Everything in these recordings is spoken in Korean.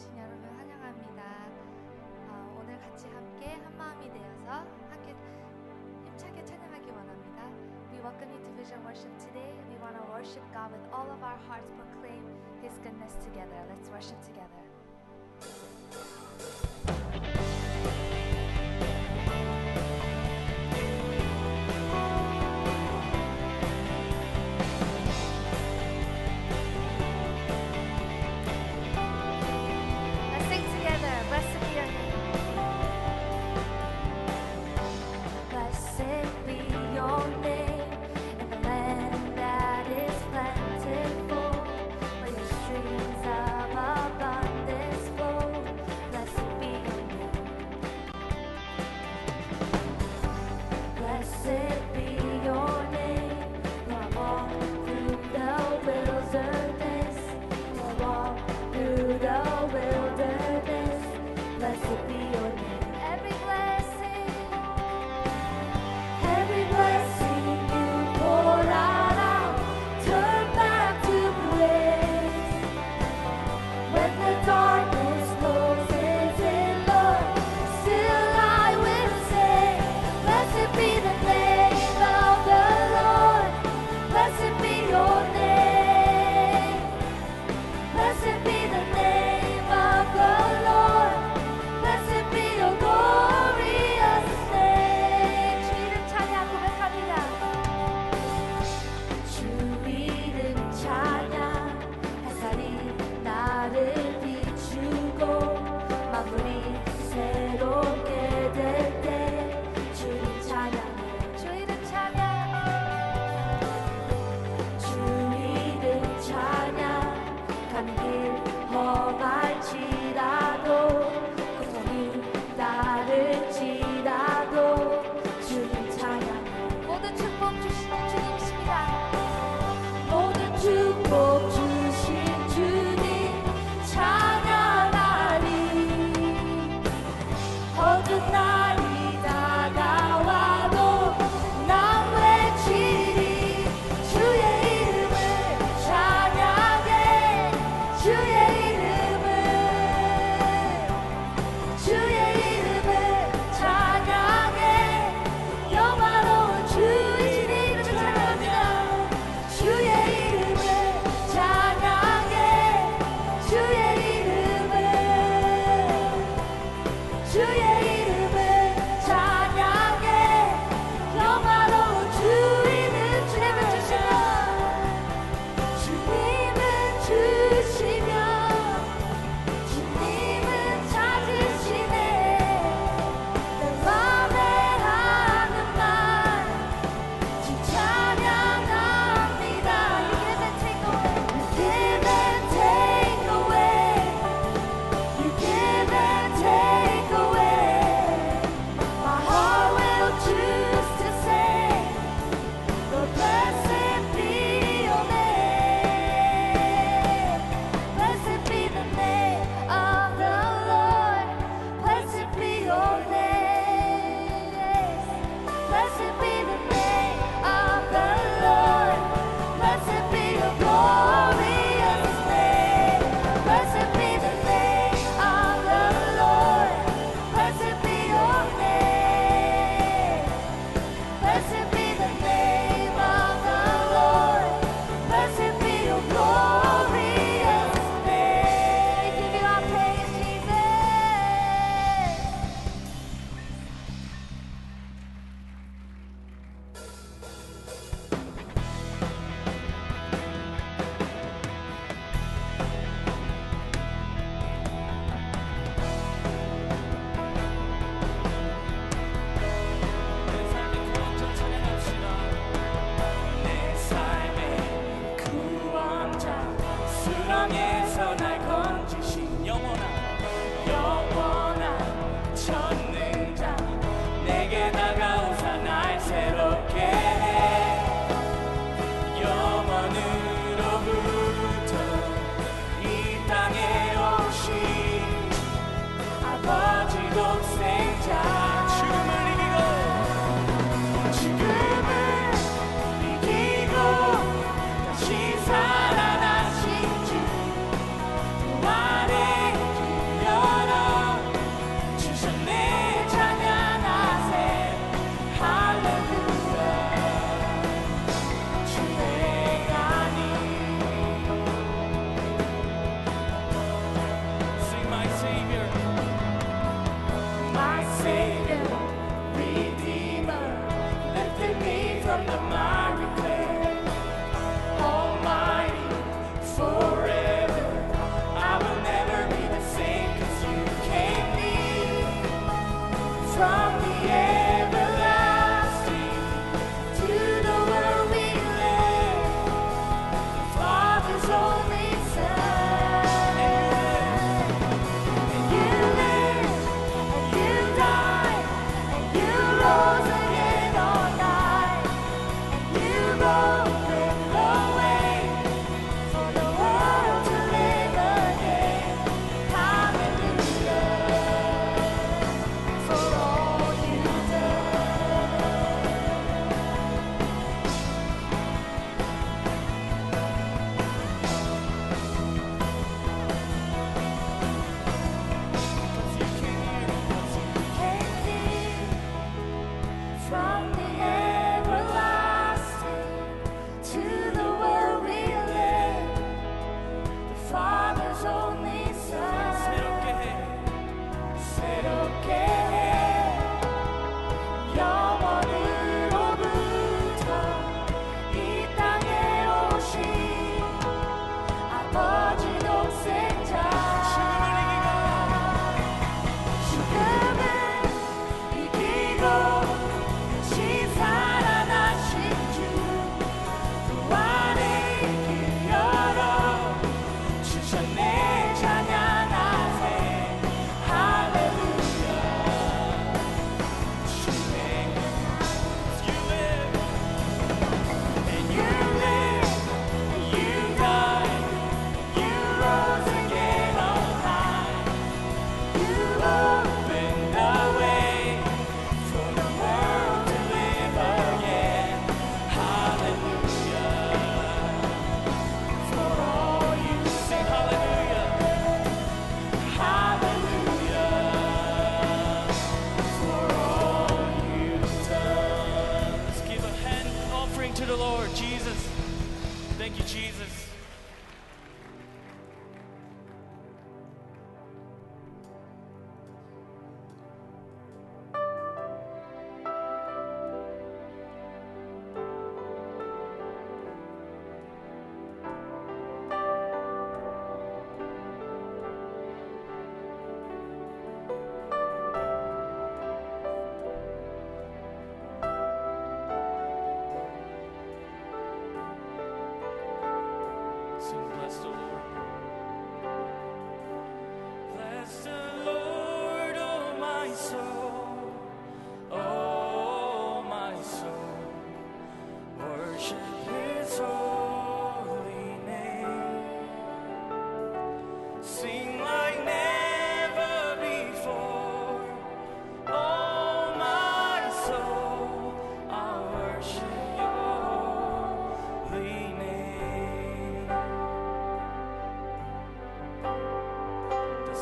오신 여러분 환영합니다. 어, 오늘 같이 함께 한 마음이 되어서 함께 힘차게 찬양하기 원합니다. We welcome you to Vision Worship today. We want to worship God with all of our hearts, proclaim His goodness together. Let's worship together.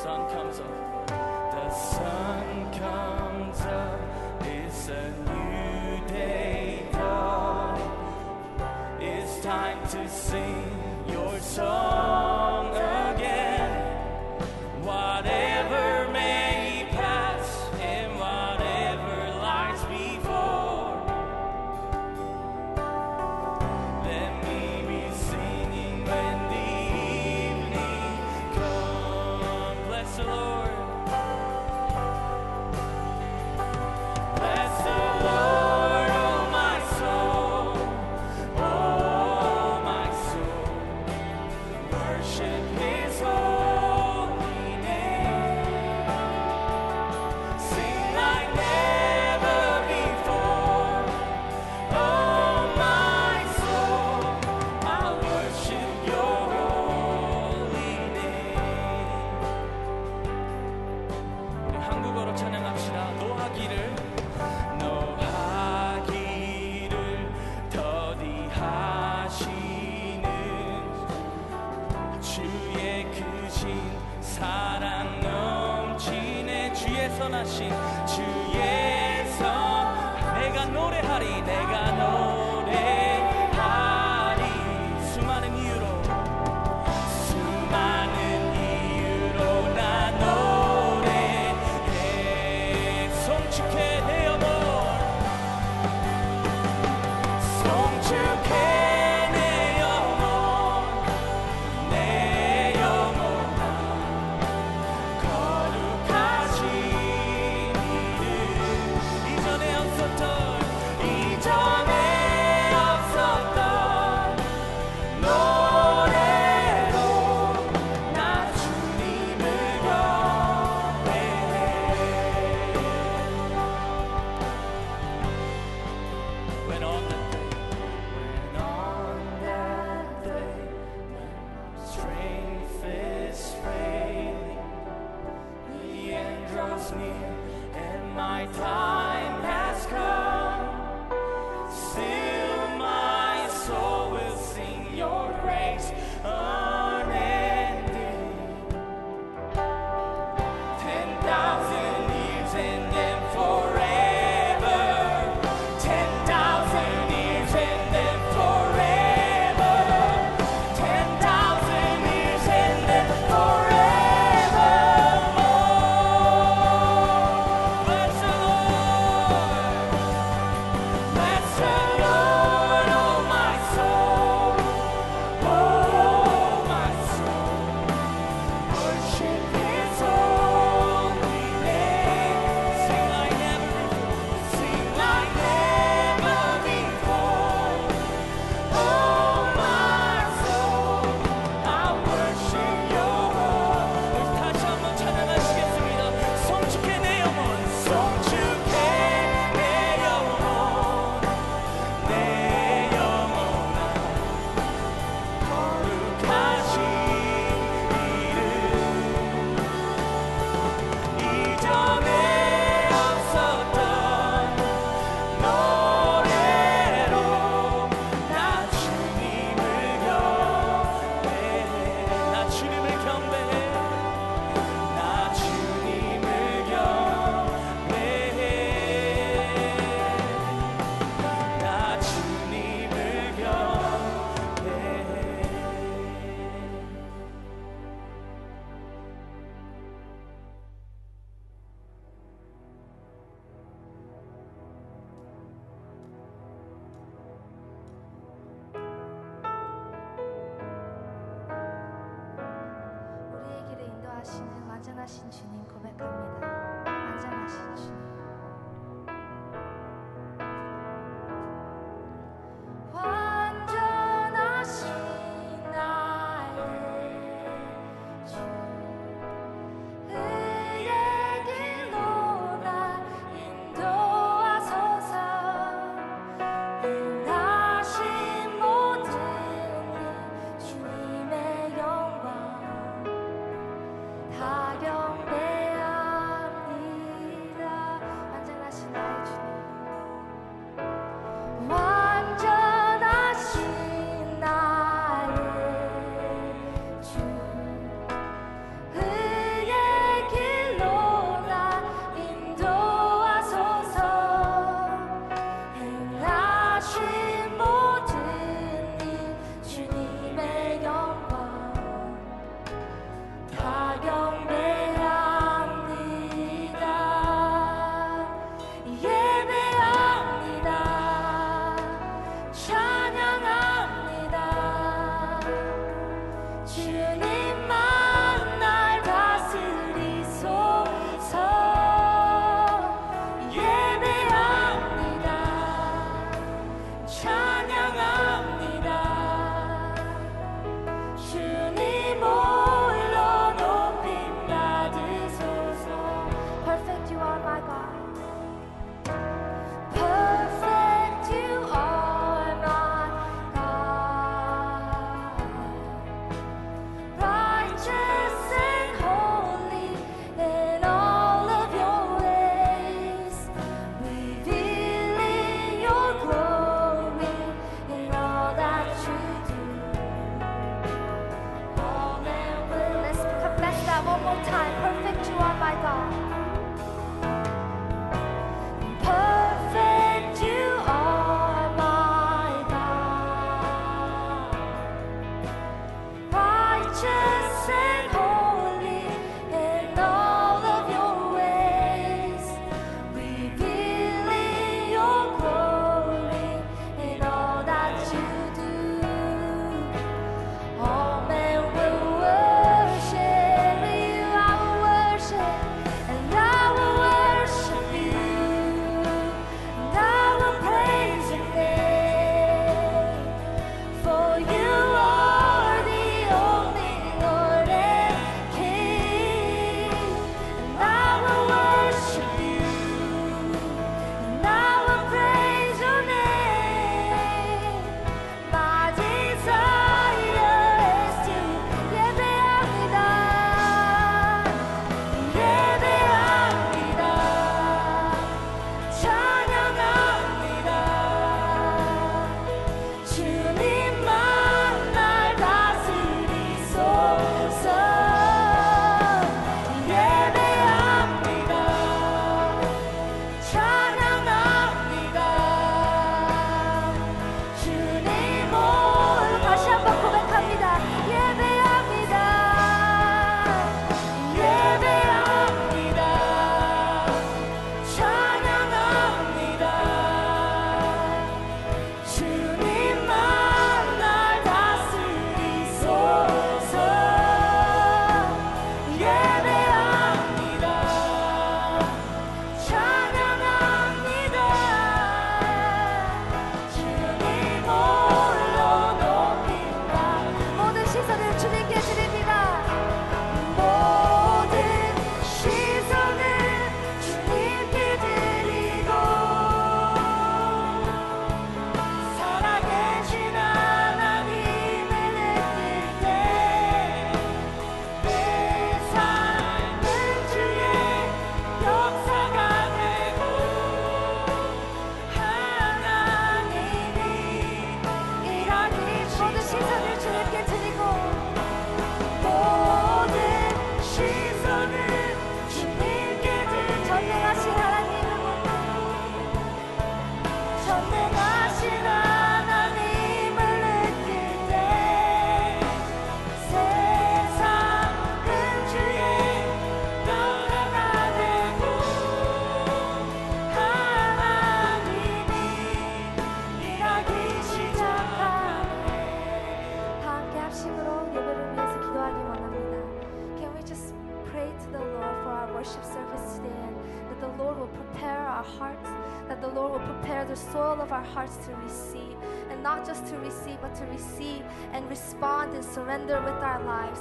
sun comes up. The sun comes up. It's a new day dawning. It's time to sing your song.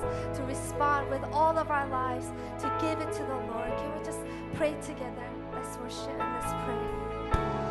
lives, to respond with all of our lives, to give it to the Lord. Can we just pray together? Let's worship and let's pray.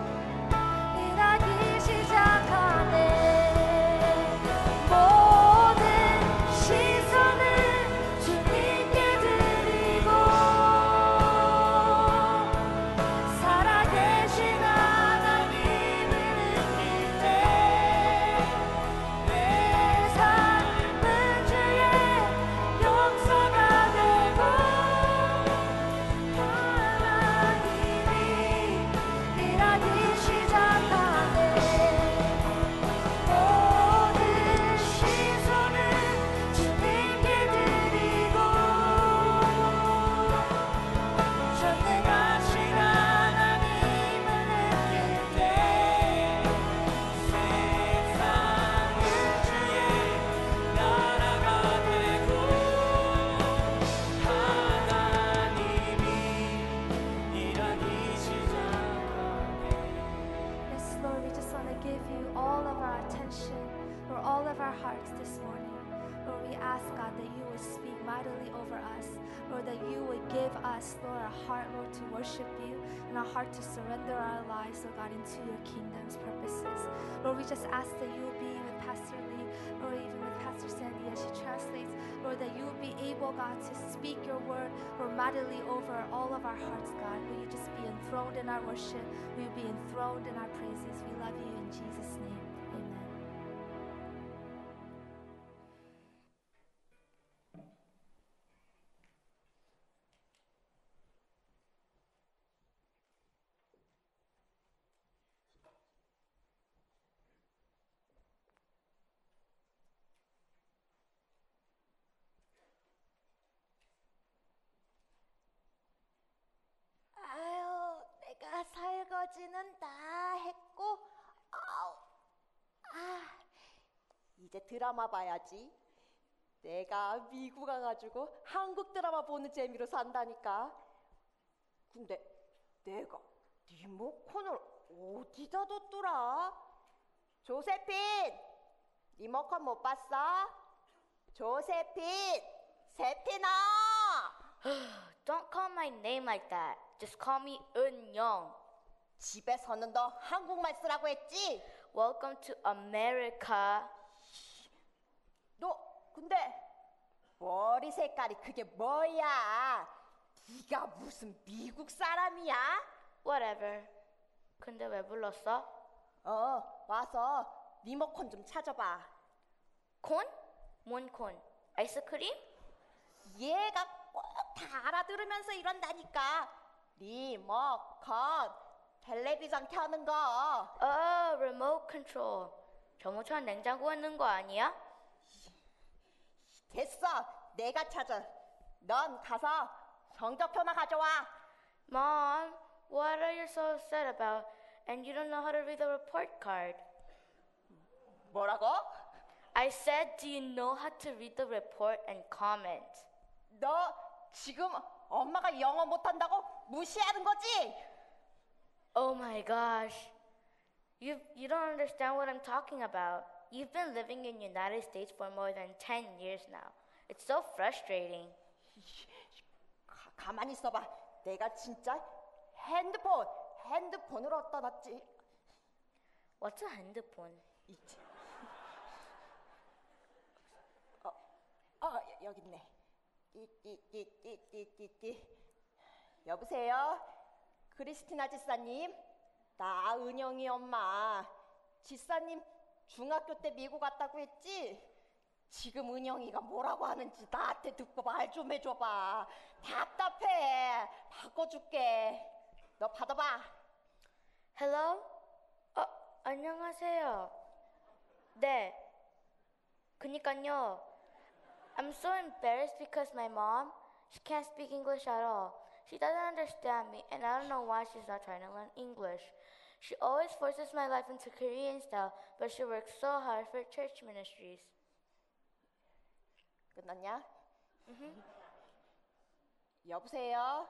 lives, Lord oh God, into your kingdom's purposes. Lord, we just ask that you will be with Pastor Lee, or even with Pastor Sandy as she translates, Lord, that you will be able, God, to speak your word, Lord, mightily over all of our hearts, God. Will you just be enthroned in our worship? Will you be enthroned in our praises? We love you in Jesus' 설거지는 다 했고, 아우, 아, 이제 드라마 봐야지. 내가 미국 와가지고 한국 드라마 보는 재미로 산다니까. 근데 내가 리모컨을 어디다 뒀더라? 조세핀, 리모컨 못 봤어? 조세핀, 세핀아! Don't call my name like that. Just call me Eun-young. 집에서는 너 한국말 쓰라고 했지? Welcome to America. 너 근데 머리 색깔이 그게 뭐야? 네가 무슨 미국 사람이야? Whatever. 근데 왜 불렀어? 어, 와서 리모컨 좀 찾아봐. 콘? 뭔 콘? 아이스크림? 얘가 꼭 다 알아들으면서 이런다니까. 리모컨, 텔레비전 켜는 거. 어, remote control. 정우천 냉장고 있는 거 아니야? 됐어, 내가 찾아. 넌 가서 성적표나 가져와. Mom, what are you so upset about? And you don't know how to read the report card. 뭐라고? I said, do you know how to read the report and comment? 너 지금 엄마가 영어 못한다고 무시하는 거지? Oh my gosh. You you don't understand what I'm talking about. You've been living in United States for more than 10 years now. It's so frustrating. 가, 가만히 있어 봐. 내가 진짜 핸드폰, 핸드폰을 어디다 놨지? What's a 핸드폰? 있지. 어, 어, 여- 여기 있네. 띠띠띠띠띠띠띠. 여보세요? 크리스티나 지사님? 나 은영이 엄마. 지사님 중학교 때 미국 갔다고 했지? 지금 은영이가 뭐라고 하는지 나한테 듣고 말 좀 해줘봐. 답답해. 바꿔줄게. 너 받아봐. Hello? 어, 안녕하세요. 네. 그니까요. I'm so embarrassed because my mom, she can't speak English at all. She doesn't understand me, and I don't know why she's not trying to learn English. She always forces my life into Korean style, but she works so hard for church ministries. 끝났냐? 여보세요?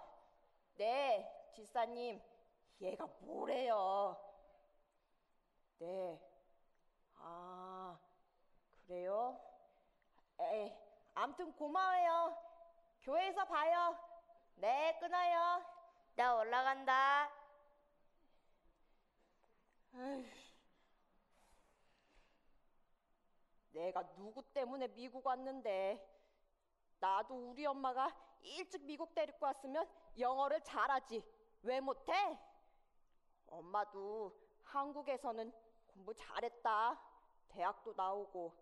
네, 지사님. 얘가 뭐래요? 네. 아, 그래요? 에이, 암튼 고마워요. 교회에서 봐요. 네, 끊어요. 나 올라간다. 내가 누구 때문에 미국 왔는데? 나도 우리 엄마가 일찍 미국 데리고 왔으면 영어를 잘하지. 왜 못해? 엄마도 한국에서는 공부 잘했다. 대학도 나오고.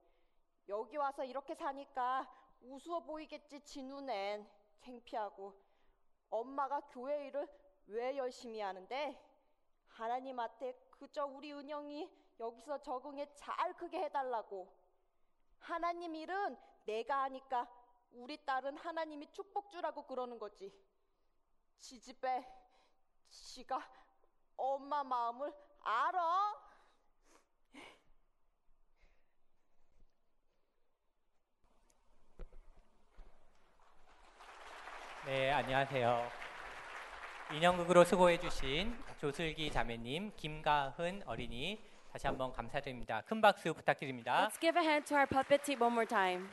여기 와서 이렇게 사니까 우스워 보이겠지 지 눈엔 창피하고 엄마가 교회 일을 왜 열심히 하는데 하나님한테 그저 우리 은영이 여기서 적응에 잘 크게 해달라고 하나님 일은 내가 하니까 우리 딸은 하나님이 축복 주라고 그러는 거지. 지 집에 지가 엄마 마음을 알아. 네, 안녕하세요. 인형극으로 수고해주신 조슬기 자매님, 김가흔 어린이 다시 한번 감사드립니다. 큰 박수 부탁드립니다. Let's give a hand to our puppet team one more time.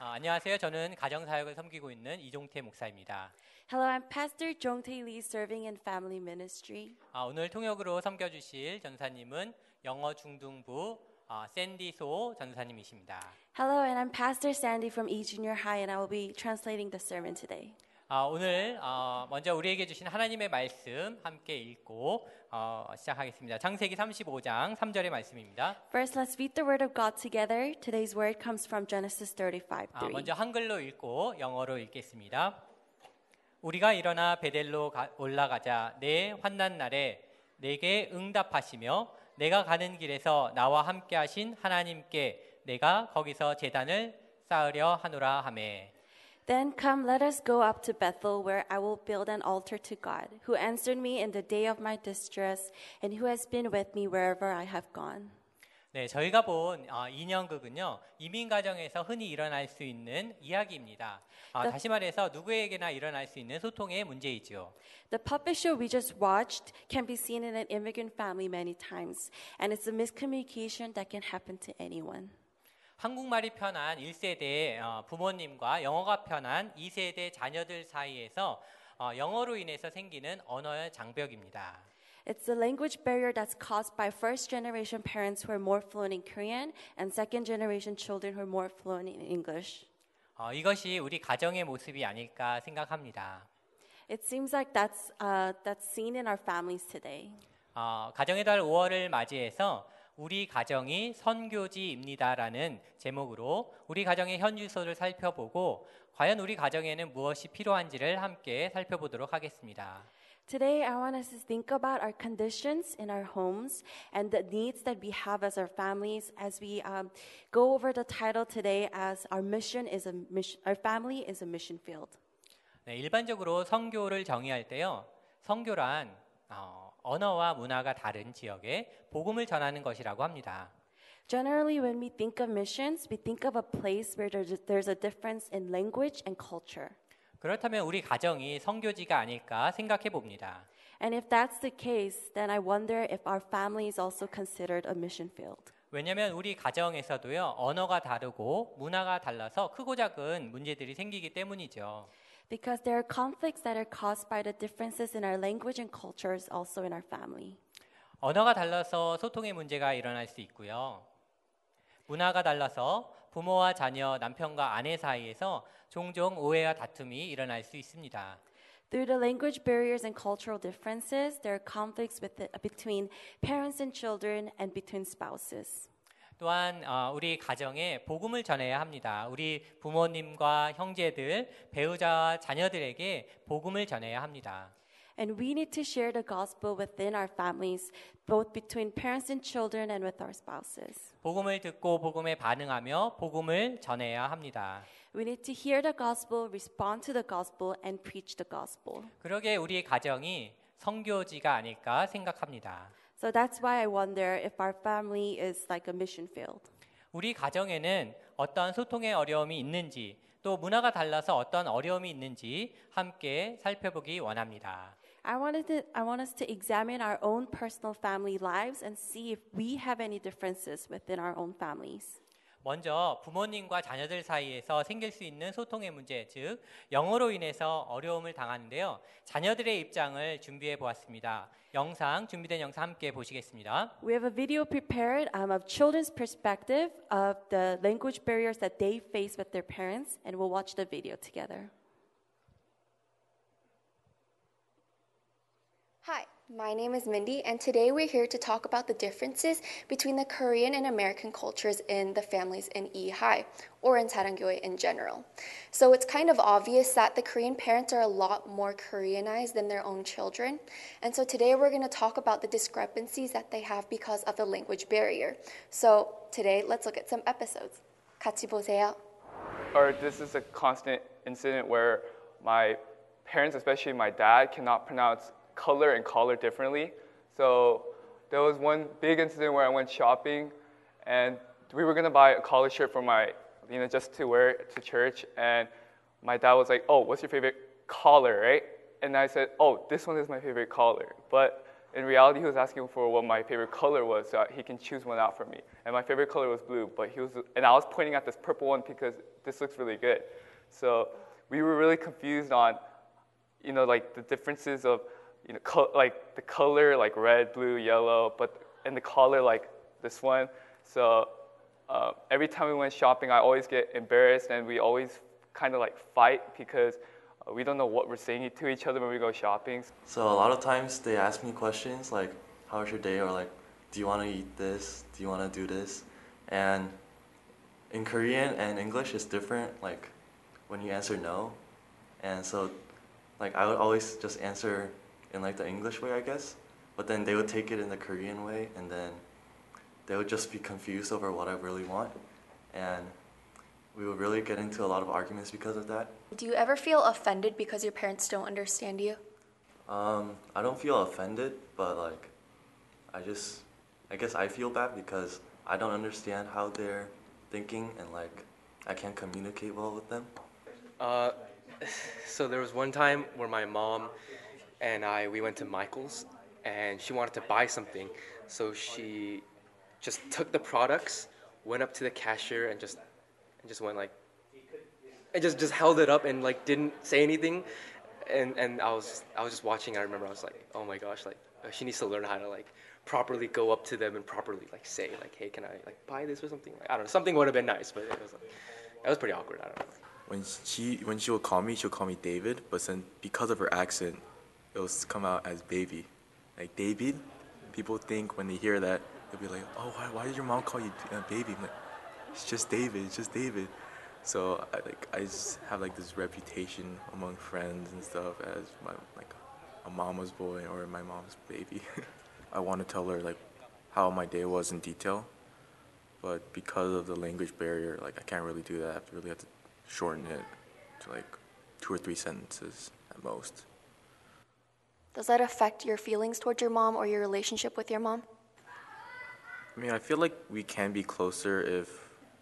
아, 안녕하세요. 저는 가정 사역을 섬기고 있는 이종태 목사입니다. Hello, I'm Pastor Jong Tae Lee, serving in family ministry. 아, 오늘 통역으로 섬겨주실 전사님은 영어 중등부 아, 샌디 소 전사님이십니다. Hello, and I'm Pastor Sandy from E Junior High, and I will be translating the sermon today. 아, 오늘 어, 먼저 우리에게 주신 하나님의 말씀 함께 읽고 어, 시작하겠습니다. 창세기 35장 3절의 말씀입니다. First, let's read the word of God together. Today's word comes from Genesis 35 아, 3. 먼저 한글로 읽고 영어로 읽겠습니다. 우리가 일어나 베델로 가- 올라가자 내 환난 날에 내게 응답하시며 내가 가는 길에서 나와 함께 하신 하나님께 내가 거기서 제단을 쌓으려 하노라 하매 Then come, let us go up to Bethel, where I will build an altar to God, who answered me in the day of my distress, and who has been with me wherever I have gone. 네, 저희가 본 어, 인형극은요 이민 가정에서 흔히 일어날 수 있는 이야기입니다. 아, The- 다시 말해서 누구에게나 일어날 수 있는 소통의 문제이죠. The puppet show we just watched can be seen in an immigrant family many times, and it's a miscommunication that can happen to anyone. 한국말이 편한 1세대 어, 부모님과 영어가 편한 2세대 자녀들 사이에서 어, 영어로 인해서 생기는 언어의 장벽입니다. It's the language barrier that's caused by first generation parents who are more fluent in Korean and second generation children who are more fluent in English. 어, 이것이 우리 가정의 모습이 아닐까 생각합니다. It seems like that's, uh, that's seen in our families today. 어, 가정의 달 5월을 맞이해서 우리 가정이 선교지입니다라는 제목으로 우리 가정의 현주소를 살펴보고 과연 우리 가정에는 무엇이 필요한지를 함께 살펴보도록 하겠습니다. Today, I want us to think about our conditions in our homes and the needs that we have as our families as we um, go over the title today as our mission is a mission, our family is a mission field. 네, 일반적으로 선교를 정의할 때요. 선교란 어, 언어와 문화가 다른 지역에 복음을 전하는 것이라고 합니다. Generally, when we think of missions, we think of a place where there's, there's a difference in language and culture. 그렇다면 우리 가정이 선교지가 아닐까 생각해 봅니다. And if that's the case, then I wonder if our family is also considered a mission field. 왜냐하면 우리 가정에서도요 언어가 다르고 문화가 달라서 크고 작은 문제들이 생기기 때문이죠. Because there are conflicts that are caused by the differences in our language and cultures also in our family. 언어가 달라서 소통의 문제가 일어날 수 있고요. 문화가 달라서 부모와 자녀, 남편과 아내 사이에서 종종 오해와 다툼이 일어날 수 있습니다. Through the language barriers and cultural differences, there are conflicts with the, between parents and children and between spouses. 또한 어, 우리 가정에 복음을 전해야 합니다. 우리 부모님과 형제들, 배우자와 자녀들에게 복음을 전해야 합니다. And we need to share the gospel within our families, both between parents and children and with our spouses. 복음을 듣고 복음에 반응하며 복음을 전해야 합니다. We need to hear the gospel, respond to the gospel, and preach the gospel. 그러게 우리 가정이 성교지가 아닐까 생각합니다. So that's why I wonder if our family is like a mission field. 우리 가정에는 어떠한 소통의 어려움이 있는지 또 문화가 달라서 어떤 어려움이 있는지 함께 살펴보기 원합니다. I wanted to, I want us to examine our own personal family lives and see if we have any differences within our own families. 먼저 부모님과 자녀들 사이에서 생길 수 있는 소통의 문제, 즉 영어로 인해서 어려움을 당하는데요. 자녀들의 입장을 준비해 보았습니다. 영상 준비된 영상 함께 보시겠습니다. We have a video prepared um, of children's perspective of the language barriers that they face with their parents, and we'll watch the video together. Hi, my name is Mindy, and today we're here to talk about the differences between the Korean and American cultures in the families in E High or in Sarangyoe in general. So it's kind of obvious that the Korean parents are a lot more Koreanized than their own children. And so today we're going to talk about the discrepancies that they have because of the language barrier. So today let's look at some episodes. 같이 보세요. or this is a constant incident where my parents, especially my dad, cannot pronounce color and collar differently. So there was one big incident where I went shopping and we were gonna buy a collar shirt for my, you know, just to wear to church. And my dad was like, "Oh, what's your favorite collar, right?" And I said, "Oh, this one is my favorite collar." But in reality, he was asking for what my favorite color was, so he can choose one out for me. And my favorite color was blue, but he was, and I was pointing at this purple one because this looks really good. So we were really confused on, you know, like the differences of, you know, co- like the color, like red, blue, yellow, but and the color like this one. So uh, every time we went shopping, I always get embarrassed, and we always kind of like fight because uh, we don't know what we're saying to each other when we go shopping. So a lot of times they ask me questions like, "How was your day?" or like, "Do you want to eat this? Do you want to do this?" And in Korean and English, it's different. Like when you answer no, and so like I would always just answer in like the English way, I guess. But then they would take it in the Korean way, and then they would just be confused over what I really want. And we would really get into a lot of arguments because of that. Do you ever feel offended because your parents don't understand you? Um, I don't feel offended, but like, I just, I guess I feel bad because I don't understand how they're thinking and like, I can't communicate well with them. Uh, so there was one time where my mom and I we went to Michael's and she wanted to buy something, so she just took the products, went up to the cashier and just and just went like and just just held it up and like didn't say anything, and and I was I was just watching. I remember I was like, oh my gosh, like uh, she needs to learn how to like properly go up to them and properly like say like, hey, can I like buy this or something? Like, I don't know. Something would have been nice, but it was like it was pretty awkward. I don't know. when she when she would call me, she would call me David, but then because of her accent, it will come out as baby, like David. People think when they hear that, they'll be like, "Oh, why, why did your mom call you uh, baby?" I'm like, "It's just David. It's just David." So I like I just have like this reputation among friends and stuff as my like a mama's boy or my mom's baby. I want to tell her like how my day was in detail, but because of the language barrier, like I can't really do that. I really have to shorten it to like two or three sentences at most. Does that affect your feelings towards your mom or your relationship with your mom? I mean, I feel like we can be closer if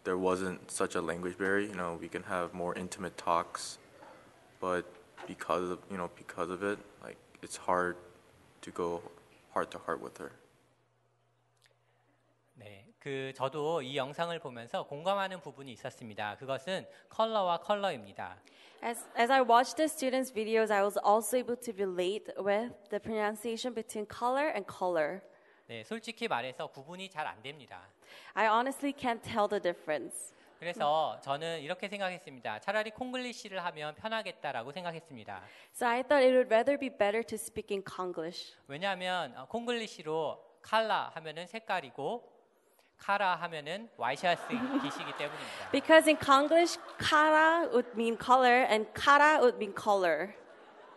there wasn't such a language barrier. You know, we can have more intimate talks, but because of you know because of it, like it's hard to go heart to heart with her. 네, 그 저도 이 영상을 보면서 공감하는 부분이 있었습니다. 그것은 컬러와 컬러입니다. As, as I watched the students' videos, I was also able to relate with the pronunciation between color and color. 네, 솔직히 말해서 구분이 잘 안 됩니다. I honestly can't tell the difference. 그래서 저는 이렇게 생각했습니다. 차라리 콩글리시를 하면 편하겠다라고 생각했습니다. So I thought it would rather be better to speak in Konglish. 왜냐하면 어, 콩글리시로 칼라 하면은 색깔이고 카라 하면은 와이셔츠 기시기 때문입니다. Because in Konglish, kara would mean color and kara would mean color.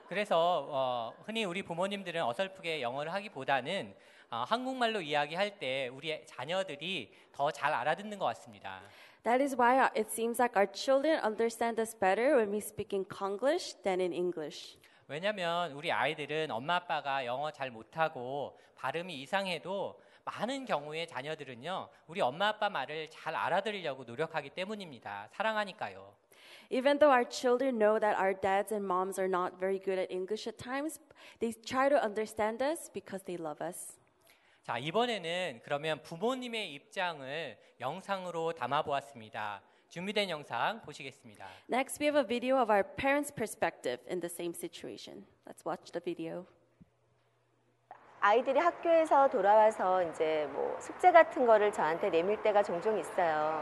그래서 어, 흔히 우리 부모님들은 어설프게 영어를 하기보다는 어, 한국말로 이야기할 때 우리 자녀들이 더 잘 알아듣는 것 같습니다. That is why uh, it seems like our children understand us better when we speak in Konglish than in English. 왜냐하면 우리 아이들은 엄마 아빠가 영어 잘 못하고 발음이 이상해도 많은 경우에 자녀들은요 우리 엄마 아빠 말을 잘 알아들으려고 노력하기 때문입니다. 사랑하니까요. Even though our children know that our dads and moms are not very good at English at times, they try to understand us because they love us. 자 이번에는 그러면 부모님의 입장을 영상으로 담아 보았습니다. 준비된 영상 보시겠습니다. Next, we have a video of our parents' perspective in the same situation. Let's watch the video. 아이들이 학교에서 돌아와서 이제 뭐 숙제 같은 거를 저한테 내밀 때가 종종 있어요.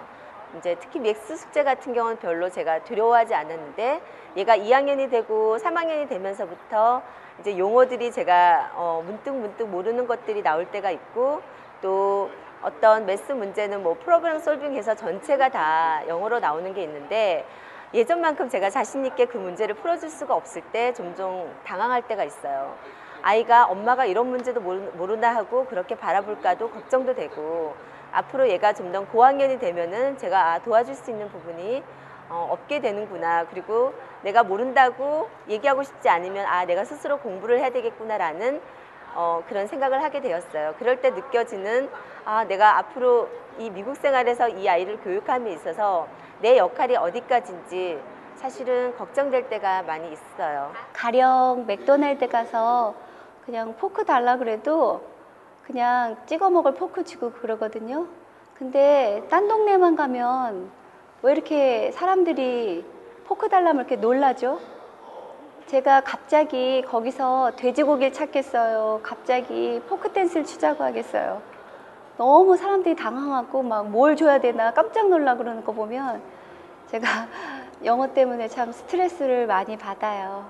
이제 특히 맥스 숙제 같은 경우는 별로 제가 두려워하지 않았는데 얘가 2학년이 되고 3학년이 되면서부터 이제 용어들이 제가 어 문득 문득 모르는 것들이 나올 때가 있고 또 어떤 math 문제는 뭐 problem solving해서 전체가 다 영어로 나오는 게 있는데 예전만큼 제가 자신 있게 그 문제를 풀어줄 수가 없을 때 종종 당황할 때가 있어요. 아이가 엄마가 이런 문제도 모르- 모른다 하고 그렇게 바라볼까도 걱정도 되고 앞으로 얘가 좀 더 고학년이 되면은 제가 아, 도와줄 수 있는 부분이 어, 없게 되는구나. 그리고 내가 모른다고 얘기하고 싶지 않으면 아, 내가 스스로 공부를 해야 되겠구나라는 어, 그런 생각을 하게 되었어요. 그럴 때 느껴지는 아, 내가 앞으로 이 미국 생활에서 이 아이를 교육함에 있어서 내 역할이 어디까지인지 사실은 걱정될 때가 많이 있어요. 가령 맥도날드 가서 그냥 포크 달라 그래도 그냥 찍어 먹을 포크 주고 그러거든요. 근데 딴 동네만 가면 왜 이렇게 사람들이 포크 달라면 이렇게 놀라죠? 제가 갑자기 거기서 돼지고기를 찾겠어요. 갑자기 포크 댄스를 추자고 하겠어요. 너무 사람들이 당황하고 막 뭘 줘야 되나 깜짝 놀라 그러는 거 보면 제가 영어 때문에 참 스트레스를 많이 받아요.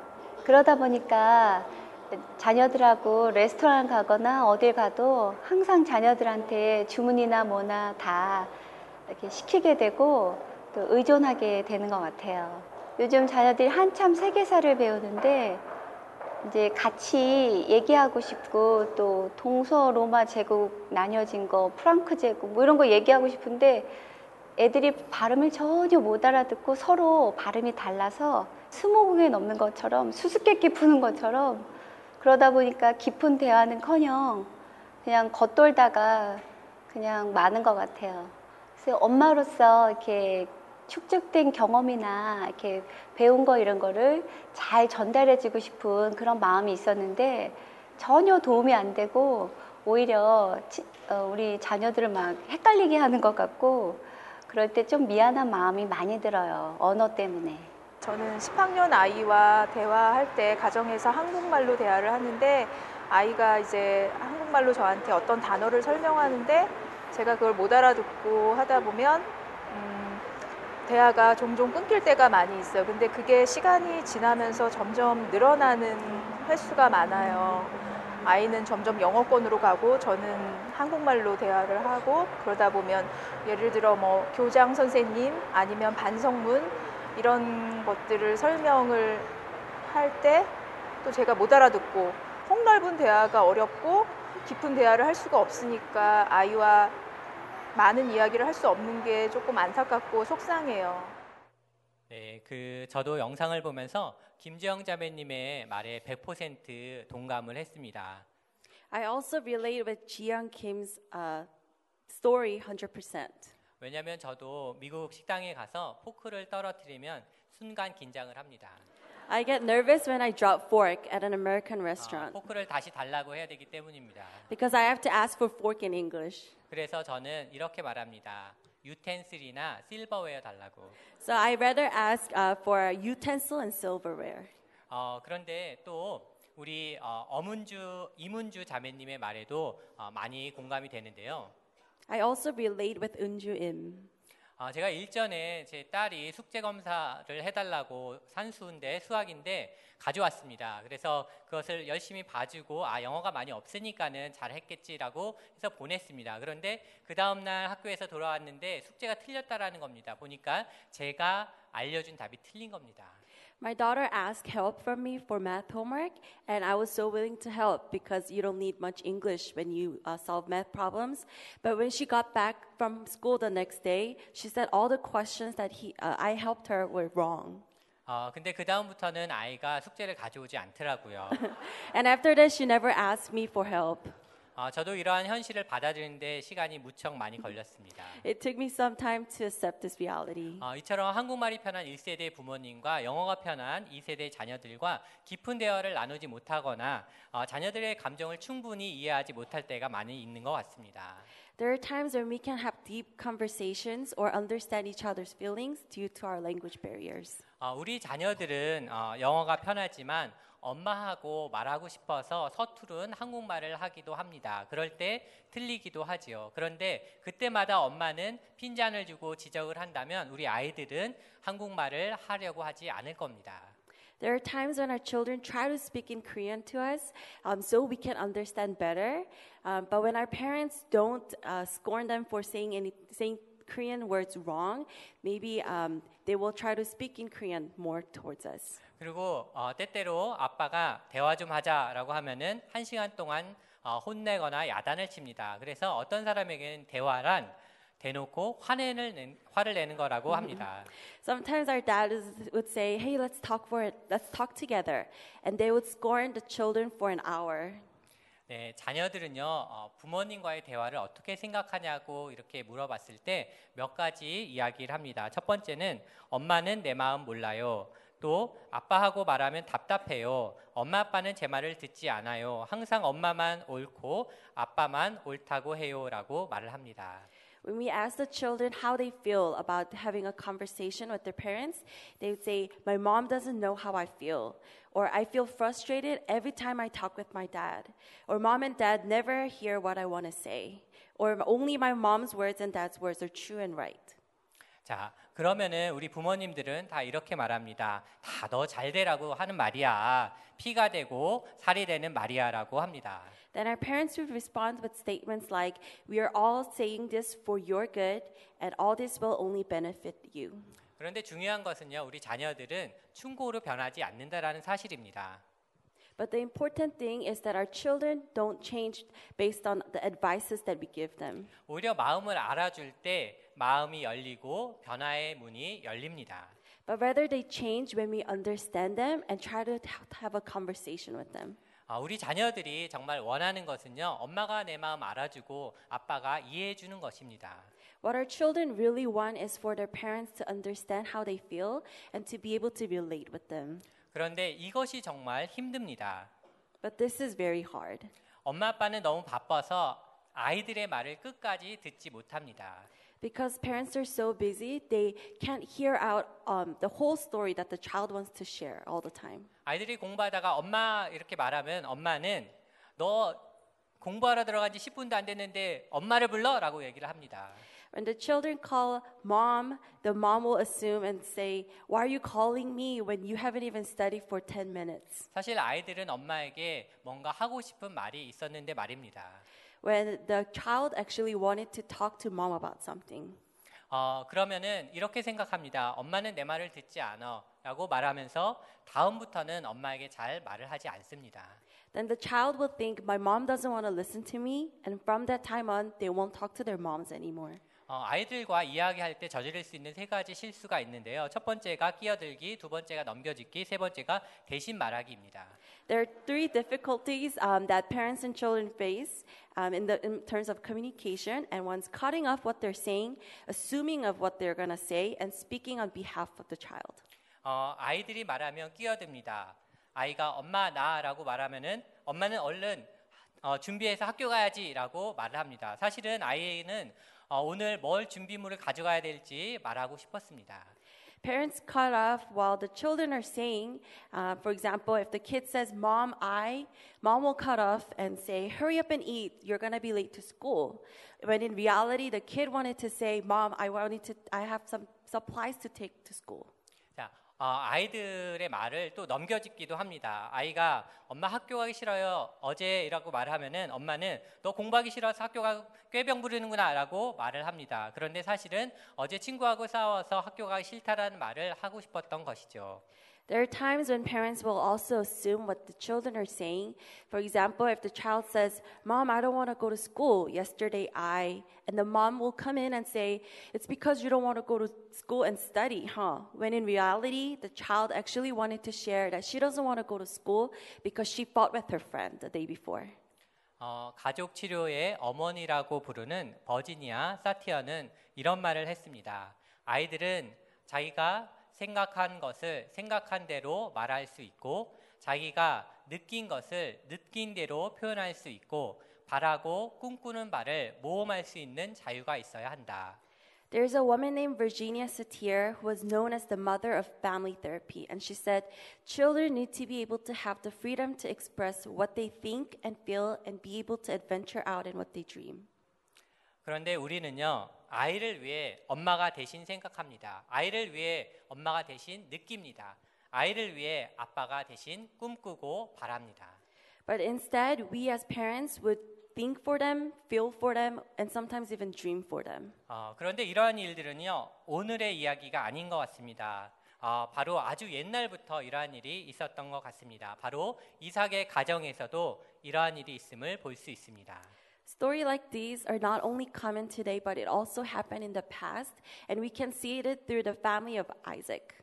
그러다 보니까 자녀들하고 레스토랑 가거나 어딜 가도 항상 자녀들한테 주문이나 뭐나 다 이렇게 시키게 되고 또 의존하게 되는 것 같아요. 요즘 자녀들이 한참 세계사를 배우는데 이제 같이 얘기하고 싶고 또 동서 로마 제국 나뉘어진 거 프랑크 제국 뭐 이런 거 얘기하고 싶은데 애들이 발음을 전혀 못 알아듣고 서로 발음이 달라서 스무고개 넘는 것처럼 수수께끼 푸는 것처럼 그러다 보니까 깊은 대화는커녕 그냥 겉돌다가 그냥 많은 것 같아요. 그래서 엄마로서 이렇게 축적된 경험이나 이렇게 배운 거 이런 거를 잘 전달해주고 싶은 그런 마음이 있었는데 전혀 도움이 안 되고 오히려 치- 어, 우리 자녀들을 막 헷갈리게 하는 것 같고 그럴 때 좀 미안한 마음이 많이 들어요. 언어 때문에. 저는 10학년 아이와 대화할 때 가정에서 한국말로 대화를 하는데 아이가 이제 한국말로 저한테 어떤 단어를 설명하는데 제가 그걸 못 알아듣고 하다 보면 음, 대화가 종종 끊길 때가 많이 있어요. 근데 그게 시간이 지나면서 점점 늘어나는 횟수가 많아요. 아이는 점점 영어권으로 가고 저는 한국말로 대화를 하고 그러다 보면 예를 들어 뭐 교장 선생님 아니면 반성문 이런 것들을 설명을 할 때 또 제가 못 알아듣고 폭넓은 대화가 어렵고 깊은 대화를 할 수가 없으니까 아이와 많은 이야기를 할 수 없는 게 조금 안타깝고 속상해요. 네, 그 저도 영상을 보면서 김지영 자매님의 말에 100% 동감을 했습니다. I also relate with Jiyoung Kim's uh, story 100%. 왜냐하면 저도 미국 식당에 가서 포크를 떨어뜨리면 순간 긴장을 합니다. I get nervous when I drop fork at an American 아, restaurant 포크를 다시 달라고 해야 되기 때문입니다. because I have to ask for fork in English. 그래서 저는 이렇게 말합니다. 유텐슬이나 실버웨어 달라고. So I rather ask uh, for utensil and silverware. 어, 그런데 또 우리 어, 어문주 이문주 자매님의 말에도 어, 많이 공감이 되는데요. I also relate with Unju Im. 어, 제가 일전에 제 딸이 숙제 검사를 해달라고 산수인데 수학인데 가져왔습니다. 그래서 그것을 열심히 봐주고 아 영어가 많이 없으니까는 잘했겠지라고 해서 보냈습니다. 그런데 그 다음 날 학교에서 돌아왔는데 숙제가 틀렸다라는 겁니다. 보니까 제가 알려준 답이 틀린 겁니다. My daughter asked help from me for math homework, and I was so willing to help because you don't need much English when you uh, solve math problems. But when she got back from school the next day, she said all the questions that he, uh, I helped her were wrong. 어, 근데 그 다음부터는 아이가 숙제를 가져오지 않더라고요. And after that, she never asked me for help. 어, 저도 이러한 현실을 받아들이는데 시간이 무척 많이 걸렸습니다. It took me some time to accept this reality. 어, 이처럼 한국말이 편한 1세대 부모님과 영어가 편한 2세대 자녀들과 깊은 대화를 나누지 못하거나 어, 자녀들의 감정을 충분히 이해하지 못할 때가 많이 있는 것 같습니다. There are times when we can have deep conversations or understand each other's feelings due to our language barriers. 어, 우리 자녀들은 어, 영어가 편하지만 엄마하고 말하고 싶어서 서투른 한국말을 하기도 합니다. 그럴 때 틀리기도 하지요. 그런데 그때마다 엄마는 핀잔을 주고 지적을 한다면 우리 아이들은 한국말을 하려고 하지 않을 겁니다. There are times when our children try to speak in Korean to us um, so we can understand better. Um, but when our parents don't uh, scorn them for saying, any, saying Korean words wrong, maybe um, they will try to speak in Korean more towards us. 그리고 어, 때때로 아빠가 대화 좀 하자라고 하면은 한 시간 동안 어, 혼내거나 야단을 칩니다. 그래서 어떤 사람에게는 대화란 대놓고 화내는 낸- 화를 내는 거라고 합니다. Sometimes our dad would say, "Hey, let's talk for it. Let's talk together," and they would scorn the children for an hour. 네, 자녀들은요 어, 부모님과의 대화를 어떻게 생각하냐고 이렇게 물어봤을 때 몇 가지 이야기를 합니다. 첫 번째는 엄마는 내 마음 몰라요. 또 아빠하고 말하면 답답해요. 엄마 아빠는 제 말을 듣지 않아요. 항상 엄마만 옳고 아빠만 옳다고 해요라고 말을 합니다. When we ask the children how they feel about having a conversation with their parents, they would say, My mom doesn't know how I feel. Or I feel frustrated every time I talk with my dad. Or mom and dad never hear what I want to say. Or only my mom's words and dad's words are true and right. 자, 그러면은 우리 부모님들은 다 이렇게 말합니다. 다 너 잘 되라고 하는 말이야. 피가 되고 살이 되는 말이야라고 합니다. Then our parents would respond with statements like, We are all saying this for your good, and all this will only benefit you. 그런데 중요한 것은요, 우리 자녀들은 충고로 변하지 않는다라는 사실입니다. But the important thing is that our children don't change based on the advices that we give them. 오히려 마음을 알아줄 때 마음이 열리고 변화의 문이 열립니다. But rather, they change when we understand them and try to ha- have a conversation with them. 아, 우리 자녀들이 정말 원하는 것은요, 엄마가 내 마음 알아주고 아빠가 이해해 주는 것입니다. What our children really want is for their parents to understand how they feel and to be able to relate with them. 그런데 이것이 정말 힘듭니다. But this is very hard 엄마 아빠는 너무 바빠서 아이들의 말을 끝까지 듣지 못합니다. because parents are so busy, they can't hear out um, the whole story that the child wants to share all the time. 아이들이 공부하다가 엄마 이렇게 말하면 엄마는 너 공부하러 들어간 지 10분도 안 됐는데 엄마를 불러라고 얘기를 합니다. When the children call mom, the mom will assume and say, Why are you calling me when you haven't even studied for 10 minutes? 사실 아이들은 엄마에게 뭔가 하고 싶은 말이 있었는데 말입니다. When the child actually wanted to talk to mom about something. 어, 그러면은 이렇게 생각합니다. 엄마는 내 말을 듣지 않아. 라고 말하면서 다음부터는 엄마에게 잘 말을 하지 않습니다. Then the child will think, My mom doesn't want to listen to me. And from that time on, they won't talk to their moms anymore. 어, 아이들과 이야기할 때 저지를 수 있는 세 가지 실수가 있는데요. 첫 번째가 끼어들기, 두 번째가 넘겨짓기, 세 번째가 대신 말하기입니다. There are three difficulties um, that parents and children face um, in, the, in terms of communication, and one's cutting off what they're saying, assuming of what they're going to say, and speaking on behalf of the child. 어, 아이들이 말하면 끼어듭니다. 아이가 엄마 나라고 말하면은 엄마는 얼른 어, 준비해서 학교 가야지라고 말을 합니다. 사실은 아이는 어, 오늘 뭘 준비물을 가져가야 될지 말하고 싶었습니다. Parents cut off while the children are saying, uh, for example, if the kid says, Mom, I, mom will cut off and say, Hurry up and eat, you're to be late to school. When in reality, the kid wanted to say, Mom, I, wanted to, I have some supplies to take to school. 자, 어, 아이들의 말을 또 넘겨짓기도 합니다. 아이가 엄마 학교 가기 싫어요. 어제라고 말하면은 엄마는 너 공부하기 싫어서 학교 가 꾀병 부르는구나라고 말을 합니다. 그런데 사실은 어제 친구하고 싸워서 학교 가기 싫다라는 말을 하고 싶었던 것이죠. There are times when parents will also assume what the children are saying. For example, if the child says, Mom, I don't want to go to school. Yesterday I, and the mom will come in and say, It's because you don't want to go to school and study, huh? When in reality, the child actually wanted to share that she doesn't want to go to school because she fought with her friend the day before. 어, 가족 치료의 어머니라고 부르는 버지니아 사티어는 이런 말을 했습니다. 아이들은 자기가 생각한 것을 생각한 대로 말할 수 있고 자기가 느낀 것을 느낀 대로 표현할 수 있고 바라고 꿈꾸는 바를 모험할 수 있는 자유가 있어야 한다. There's a woman named Virginia Satir who was known as the mother of family therapy, and she said, Children need to be able to have the freedom to express what they think and feel and be able to adventure out in what they dream. 그런데 우리는요, 아이를 위해 엄마가 대신 생각합니다. 아이를 위해 엄마가 대신 느낍니다. 아이를 위해 아빠가 대신 꿈꾸고 바랍니다. But instead, we as parents would think for them, feel for them, and sometimes even dream for them. 어, 그런데 이러한 일들은요, 오늘의 이야기가 아닌 것 같습니다. 어, 바로 아주 옛날부터 이러한 일이 있었던 것 같습니다. 바로 이삭의 가정에서도 이러한 일이 있음을 볼 수 있습니다. Stories like these are not only common today, but it also happened in the past, and we can see it through the family of Isaac.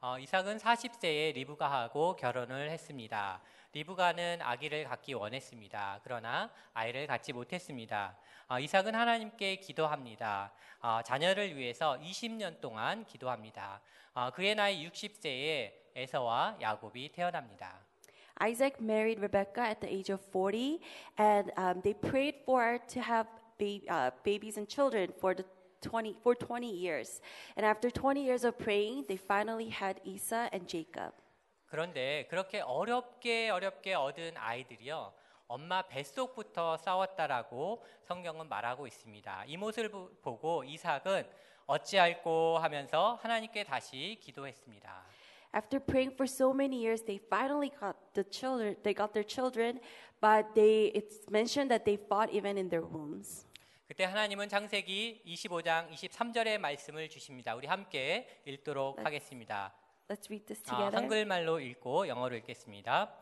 어, 이삭은 40세에 리브가하고 결혼을 했습니다. 리브가는 아기를 갖기 원했습니다. 그러나 아이를 갖지 못했습니다. 어, 이삭은 하나님께 기도합니다. 어, 자녀를 위해서 20년 동안 기도합니다. 어, 그의 나이 60세에 에서와 야곱이 태어납니다. Isaac married Rebekah at the age of 40, and um, they prayed for to have ba- uh, babies and children for the 20 for 20 years. And after 20 years of praying, they finally had Esau and Jacob. 그런데 그렇게 어렵게 어렵게 얻은 아이들이요. 엄마 뱃속부터 싸웠다라고 성경은 말하고 있습니다. 이 모습을 보- 보고 이삭은 어찌할꼬 하면서 하나님께 다시 기도했습니다. After praying for so many years, they finally got the children. They got their children, but they it's mentioned that they fought even in their wombs. 그때 하나님은 창세기 25장 23절의 말씀을 주십니다. 우리 함께 읽도록 하겠습니다. Let's read this 아, together. 한글말로 읽고 영어로 읽겠습니다.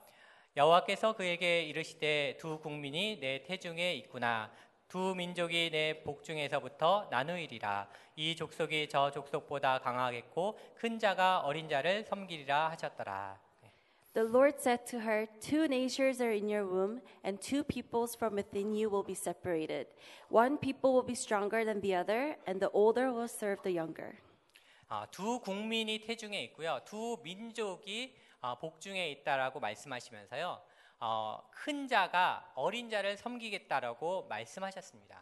여호와께서 그에게 이르시되 두 국민이 내 태중에 있구나 두 민족이 내 복중에서부터 나누이리라. 이 족속이 저 족속보다 강하겠고 큰 자가 어린 자를 섬기리라 하셨더라. The Lord said to her, Two nations are in your womb, and two peoples from within you will be separated. One people will be stronger than the other, and the older will serve the younger. 아, 두 국민이 태중에 있고요. 두 민족이 아, 복중에 있다라고 말씀하시면서요. 어, 큰 자가 어린 자를 섬기겠다라고 말씀하셨습니다.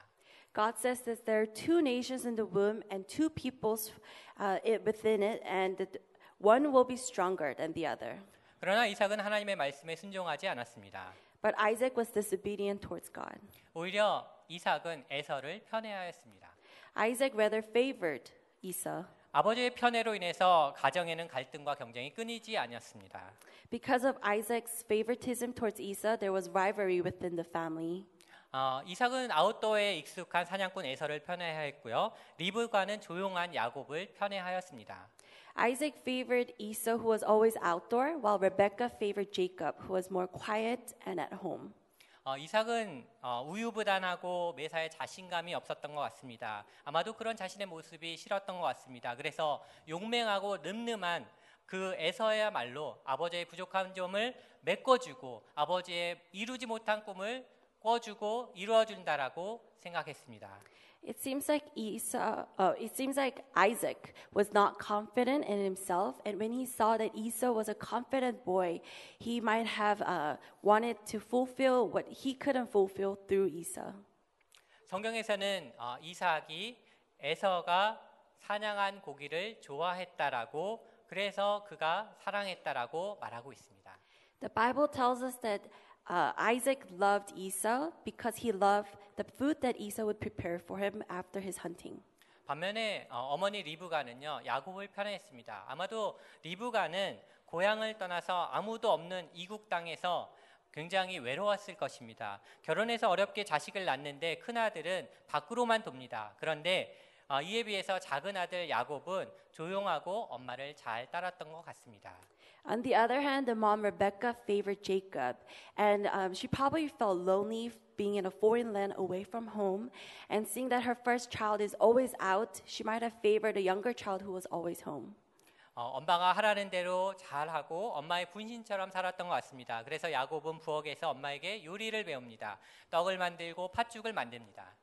God says that there are two nations in the womb and two peoples uh, it, within it, and that one will be stronger than the other. 그러나 이삭은 하나님의 말씀에 순종하지 않았습니다. But Isaac was disobedient towards God. 오히려 이삭은 에서를 편애하였습니다. Isaac rather favored Esau. 아버지의 편애로 인해서 가정에는 갈등과 경쟁이 끊이지 아니었습니다. Because of Isaac's favoritism towards Esau, there was rivalry within the family. 어, 이삭은 아웃도어에 익숙한 사냥꾼 에서를 편애하였고요. 리브가는 조용한 야곱을 편애하였습니다. Isaac favored Esau, who was always outdoor, while Rebekah favored Jacob, who was more quiet and at home. 어, 이삭은 어, 우유부단하고 매사에 자신감이 없었던 것 같습니다. 아마도 그런 자신의 모습이 싫었던 것 같습니다. 그래서 용맹하고 늠름한 그 에서야말로 아버지의 부족한 점을 메꿔주고 아버지의 이루지 못한 꿈을 꿔주고 이루어준다라고 생각했습니다. It seems like Esau, uh, it seems like Isaac was not confident in himself, and when he saw that Esau was a confident boy, he might have uh, wanted to fulfill what he couldn't fulfill through Esau. 성경에서는 어, 이삭이 에서가 사냥한 고기를 좋아했다라고 그래서 그가 사랑했다라고 말하고 있습니다. The Bible tells us that uh, Isaac loved Esau because he loved the food that Esau would prepare for him after his hunting. 반면에 어, 어머니 리브가는요 야곱을 편애했습니다. 아마도 리브가는 고향을 떠나서 아무도 없는 이국 땅에서 굉장히 외로웠을 것입니다. 결혼해서 어렵게 자식을 낳는데 큰 아들은 밖으로만 돕니다. 그런데 어, 이에 비해서 작은 아들 야곱은 조용하고 엄마를 잘 따랐던 것 같습니다. On the other hand, the mom Rebecca favored Jacob, and um, she probably felt lonely being in a foreign land away from home. And seeing that her first child is always out, she might have favored a younger child who was always home. 어, 엄마가 하라는 대로 잘하고 엄마의 분신처럼 살았던 것 같습니다. 그래서 야곱은 부엌에서 엄마에게 요리를 배웁니다. 떡을 만들고 팥죽을 만듭니다.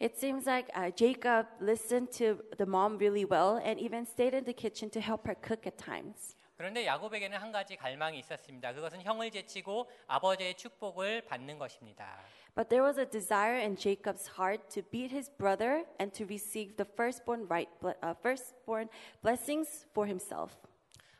It seems like uh, Jacob listened to the mom really well and even stayed in the kitchen to help her cook at times. 그런데 야곱에게는 한 가지 갈망이 있었습니다. 그것은 형을 제치고 아버지의 축복을 받는 것입니다. But there was a desire in Jacob's heart to beat his brother and to receive the firstborn right, uh, firstborn blessings for himself.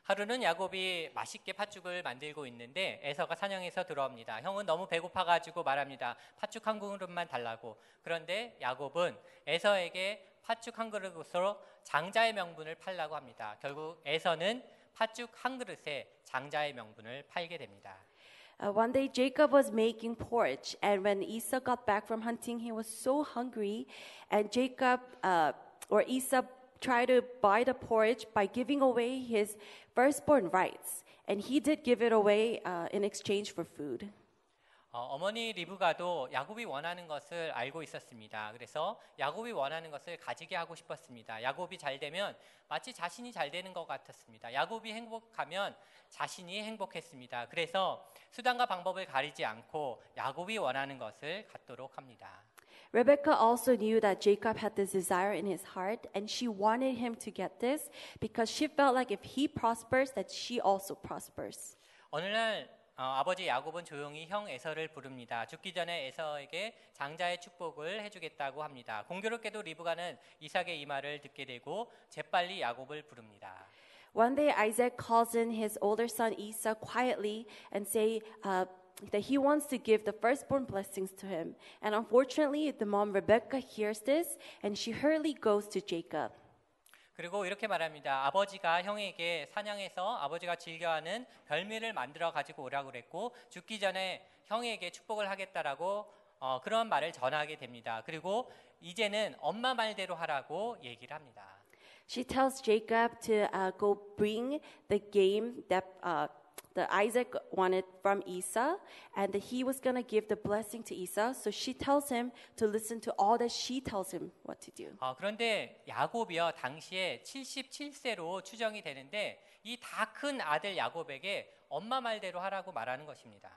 하루는 야곱이 맛있게 팥죽을 만들고 있는데 에서가 사냥해서 들어옵니다. 형은 너무 배고파 가지고 말합니다. 팥죽 한 그릇만 달라고. 그런데 야곱은 에서에게 팥죽 한 그릇으로 장자의 명분을 팔라고 합니다. 결국 에서는 팥죽 한 그릇에 장자의 명분을 팔게 됩니다. Uh, one day Jacob was making porridge, and when Esau got back from hunting, he was so hungry, and Jacob uh, or Esau tried to buy the porridge by giving away his firstborn rights, and he did give it away uh, in exchange for food. 어, 어머니 리브가도 야곱이 원하는 것을 알고 있었습니다. 그래서 야곱이 원하는 것을 가지게 하고 싶었습니다. 야곱이 잘 되면 마치 자신이 잘 되는 것 같았습니다. 야곱이 행복하면 자신이 행복했습니다. 그래서 수단과 방법을 가리지 않고 야곱이 원하는 것을 갖도록 합니다. Rebecca also knew that Jacob had this desire in his heart, and she wanted him to get this because she felt like if he prospers, that she also prospers. 어느 날 어, 아버지 야곱은 조용히 형 에서를 부릅니다. 죽기 전에 에서에게 장자의 축복을 해주겠다고 합니다. 공교롭게도 리브가는 이삭의 이 말을 듣게 되고 재빨리 야곱을 부릅니다. One day, Isaac calls in his older son Esau quietly and say uh, that he wants to give the firstborn blessings to him. And unfortunately, the mom Rebecca hears this, and she hurriedly goes to Jacob. 그리고 이렇게 말합니다. 아버지가 형에게 사냥해서 아버지가 즐겨하는 별미를 만들어 가지고 오라고 그랬고 죽기 전에 형에게 축복을 하겠다라고 어, 그런 말을 전하게 됩니다. 그리고 이제는 엄마 말대로 하라고 얘기를 합니다. She tells Jacob to uh, go bring the game that uh, the Isaac wanted from Esau, and that he was going to give the blessing to Esau. So she tells him to listen to all that she tells him what to do. 어, 그런데 야곱이요 당시에 77세로 추정이 되는데 이 다 큰 아들 야곱에게 엄마 말대로 하라고 말하는 것입니다.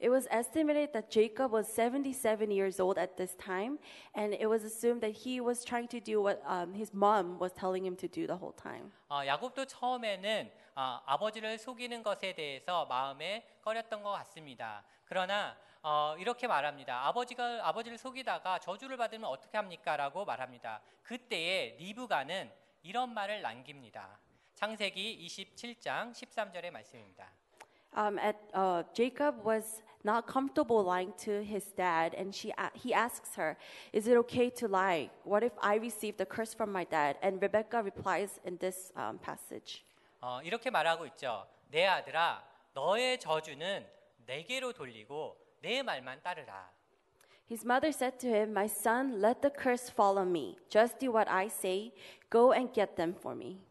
It was estimated that Jacob was 77 years old at this time, and it was assumed that he was trying to do what um, his mom was telling him to do the whole time. 어, 야곱도 처음에는 어, 아버지를 속이는 것에 대해서 마음에 꺼렸던 것 같습니다. 그러나 어, 이렇게 말합니다. 아버지가 아버지를 속이다가 저주를 받으면 어떻게 합니까?라고 말합니다. 그때에 리브가는 이런 말을 남깁니다. 창세기 27장 13절의 말씀입니다. Um, at, uh, Jacob was not comfortable lying to his dad, and she, a- he asks her, Is it okay to lie? What if I receive the curse from my dad? And Rebecca replies in this um, passage. 어, 이렇게 말하고 있죠. 내 아들아, 너의 저주는 내게로 돌리고 내 말만 따르라. His mother said to him, My son, let the curse fall on me. Just do what I say. Go and get them for me.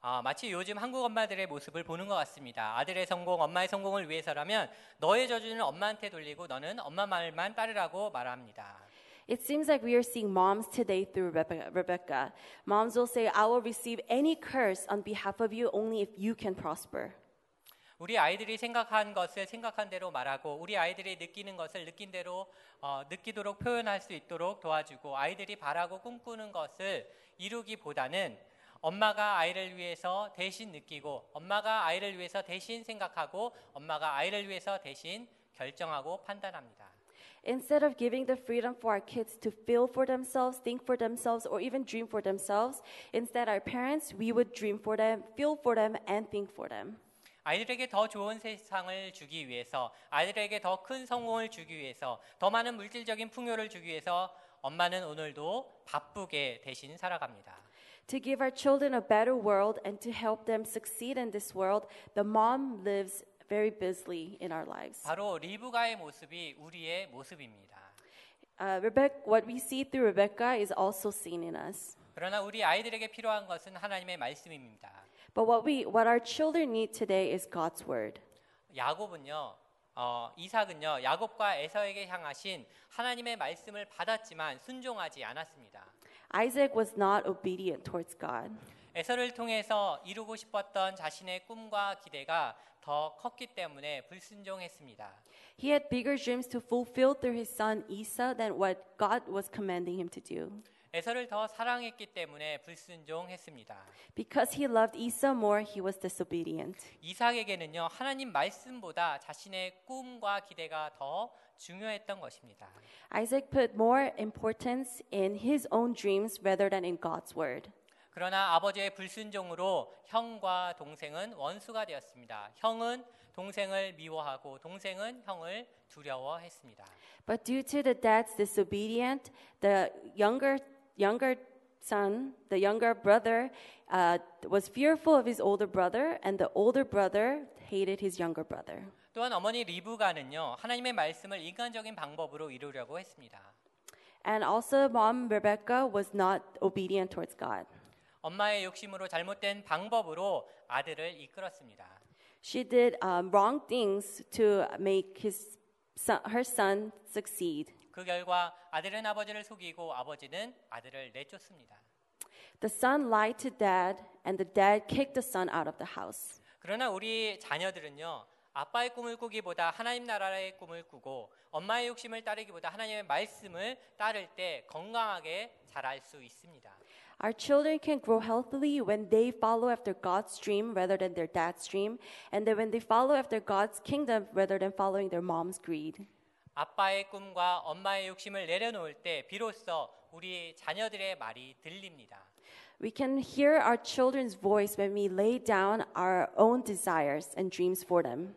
아, 마치 요즘 한국 엄마들의 모습을 보는 것 같습니다. 아들의 성공, 엄마의 성공을 위해서라면 너의 저주는 엄마한테 돌리고 너는 엄마 말만 따르라고 말합니다. It seems like we are seeing moms today through Rebecca. Moms will say, I will receive any curse on behalf of you only if you can prosper. 우리 아이들이 생각한 것을 생각한 대로 말하고 우리 아이들이 느끼는 것을 느낀 대로 어, 느끼도록 표현할 수 있도록 도와주고 아이들이 바라고 꿈꾸는 것을 이루기보다는 엄마가 아이를 위해서 대신 느끼고 엄마가 아이를 위해서 대신 생각하고 엄마가 아이를 위해서 대신 결정하고 판단합니다. Instead of giving the freedom for our kids to feel for themselves, think for themselves, or even dream for themselves, instead, our parents, we would dream for them, feel for them, and think for them. 아이들에게 더 좋은 세상을 주기 위해서, 아이들에게 더 큰 성공을 주기 위해서, 더 많은 물질적인 풍요를 주기 위해서 엄마는 오늘도 바쁘게 대신 살아갑니다. To give our children a better world and to help them succeed in this world, the mom lives very busily in our lives. 바로 리브가의 모습이 우리의 모습입니다. Uh, Rebecca, what we see through Rebecca is also seen in us. 그러나 우리 아이들에게 필요한 것은 하나님의 말씀입니다. But what we, what our children need today is God's word. 야곱은요, 어, 이삭은요, 야곱과 에서에게 향하신 하나님의 말씀을 받았지만 순종하지 않았습니다. Isaac was not obedient towards God. 에서를 통해서 이루고 싶었던 자신의 꿈과 기대가 더 컸기 때문에 불순종했습니다. He had bigger dreams to fulfill through his son Esau than what God was commanding him to do. 에서를 더 사랑했기 때문에 불순종했습니다. Because he loved Esau more, he was disobedient. 이삭에게는요 하나님 말씀보다 자신의 꿈과 기대가 더 중요했던 것입니다. Isaac put more importance in his own dreams rather than in God's word. 그러나 아버지의 불순종으로 형과 동생은 원수가 되었습니다. 형은 동생을 미워하고 동생은 형을 두려워했습니다. But due to the dad's disobedient, the younger younger son, the younger brother, uh, was fearful of his older brother, and the older brother hated his younger brother. 또한 어머니 리브가는요 하나님의 말씀을 인간적인 방법으로 이루려고 했습니다. And also, mom Rebecca was not obedient towards God. 엄마의 욕심으로 잘못된 방법으로 아들을 이끌었습니다. She did um, wrong things to make his son, her son succeed. 그 결과 아들은 아버지를 속이고 아버지는 아들을 내쫓습니다. The son lied to dad, and the dad kicked the son out of the house. 그러나 우리 자녀들은요 아빠의 꿈을 꾸기보다 하나님 나라의 꿈을 꾸고 엄마의 욕심을 따르기보다 하나님의 말씀을 따를 때 건강하게 자랄 수 있습니다. Our children can grow healthily when they follow after God's dream rather than their dad's dream, and then when they follow after God's kingdom rather than following their mom's greed. 아빠의 꿈과 엄마의 욕심을 내려놓을 때 비로소 우리 자녀들의 말이 들립니다. We can hear our children's voice when we lay down our own desires and dreams for them.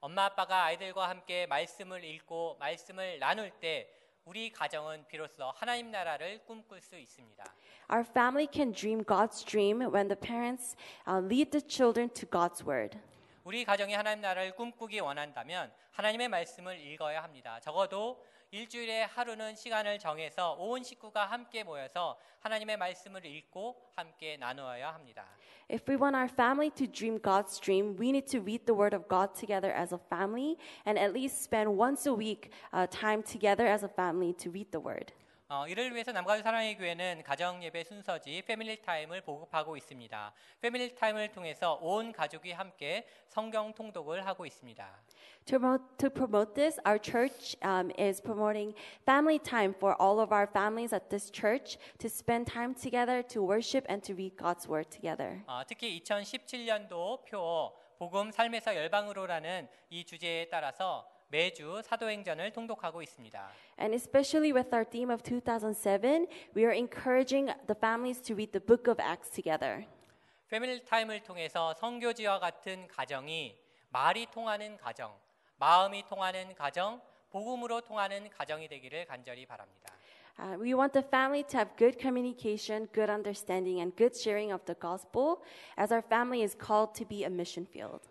엄마 아빠가 아이들과 함께 말씀을 읽고 말씀을 나눌 때 우리 가정은 비로소 하나님 나라를 꿈꿀 수 있습니다. Our family can dream God's dream when the parents uh, lead the children to God's word. 우리 가정이 하나님 나라를 꿈꾸기 원한다면 하나님의 말씀을 읽어야 합니다. 적어도 일주일에 하루는 시간을 정해서 온 식구가 함께 모여서 하나님의 말씀을 읽고 함께 나누어야 합니다. If we want our family to dream God's dream, we need to read the Word of God together as a family and at least spend once a week uh, time together as a family to read the Word. 어, 이를 위해서 남가주 사랑의 교회는 가정 예배 순서지 패밀리 타임을 보급하고 있습니다. 패밀리 타임을 통해서 온 가족이 함께 성경 통독을 하고 있습니다. To promote, to promote this, our church um, is promoting family time for all of our families at this church to spend time together to worship and to read God's Word together. 어, 특히 2017년도 표 복음 삶에서 열방으로라는 이 주제에 따라서 매주 사도행전을 통독하고 있습니다. And especially with our theme of 2007, we are encouraging the families to read the book of Acts together. 패밀리 타임을 통해서 성교지와 같은 가정이 말이 통하는 가정, 마음이 통하는 가정, 복음으로 통하는 가정이 되기를 간절히 바랍니다. Uh, we want the family to have good communication, good understanding, and good sharing of the gospel, as our family is called to be a mission field.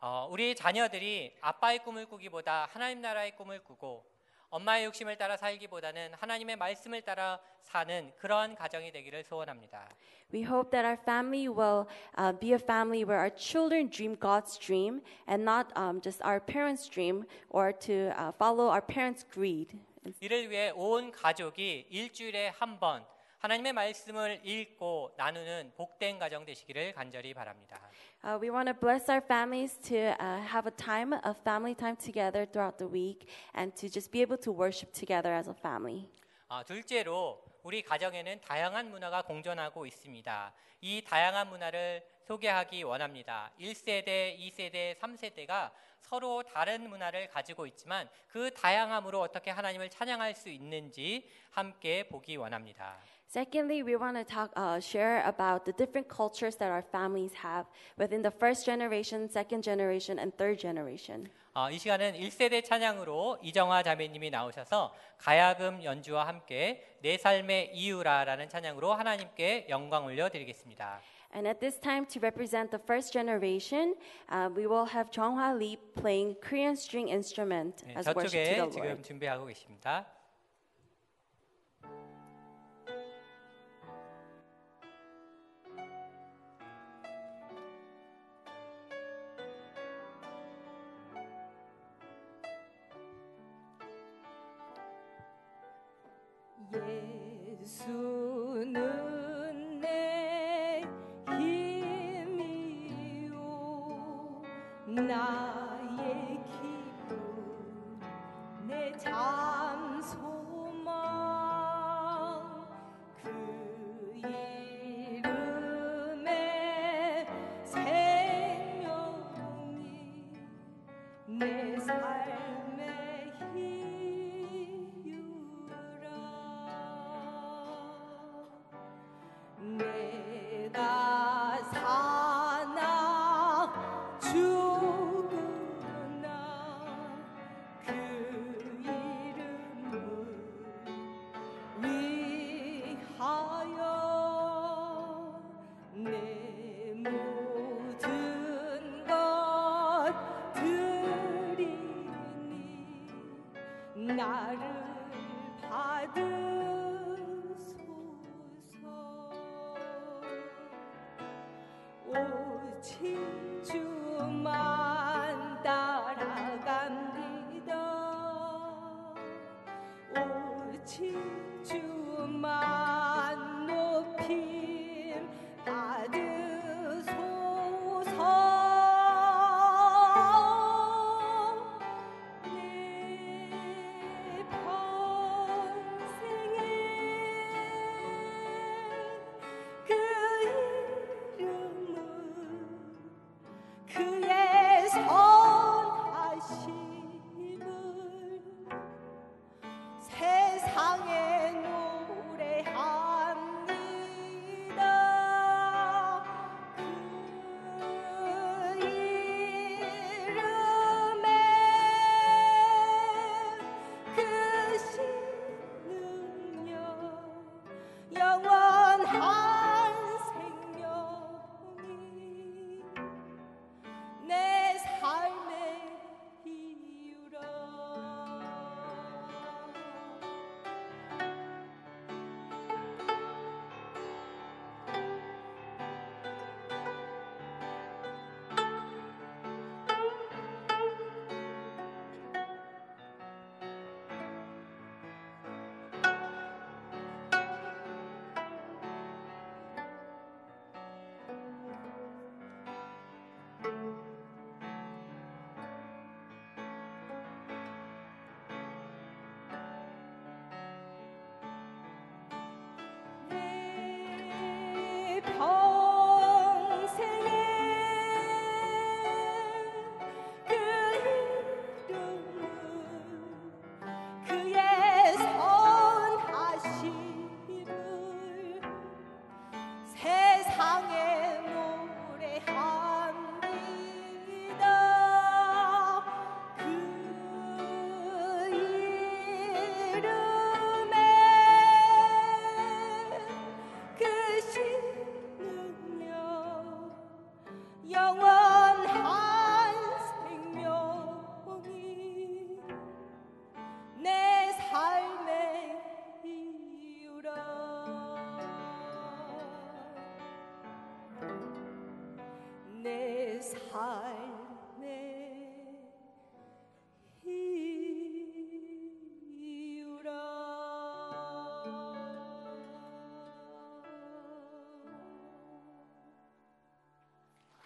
어, 우리 자녀들이 아빠의 꿈을 꾸기보다 하나님 나라의 꿈을 꾸고 엄마의 욕심을 따라 살기보다는 하나님의 말씀을 따라 사는 그러한 가정이 되기를 소원합니다. We hope that our family will uh, be a family where our children dream God's dream and not um, just our parents' dream or to uh, follow our parents' greed. 이를 위해 온 가족이 일주일에 한 번 하나님의 말씀을 읽고 나누는 복된 가정 되시기를 간절히 바랍니다. Uh, we want to bless our families to uh, have a time of family time together throughout the week and to just be able to worship together as a family. 아, 둘째로 우리 가정에는 다양한 문화가 공존하고 있습니다. 이 다양한 문화를 소개하기 원합니다. 1세대, 2세대, 3세대가 서로 다른 문화를 가지고 있지만 그 다양함으로 어떻게 하나님을 찬양할 수 있는지 함께 보기 원합니다. Secondly, we want to talk, uh, share about the different cultures that our families have within the first generation, second generation, and third generation. 어, 이 시간은 1세대 찬양으로 이정화 자매님이 나오셔서 가야금 연주와 함께 내 삶의 이유라라는 찬양으로 하나님께 영광 올려드리겠습니다. And at this time, to represent the first generation, uh, we will have Jonghwa Lee playing Korean string instrument 네, as worship to 저쪽에 the 지금 Lord. 준비하고 계십니다. 예수는 내 힘이요. 나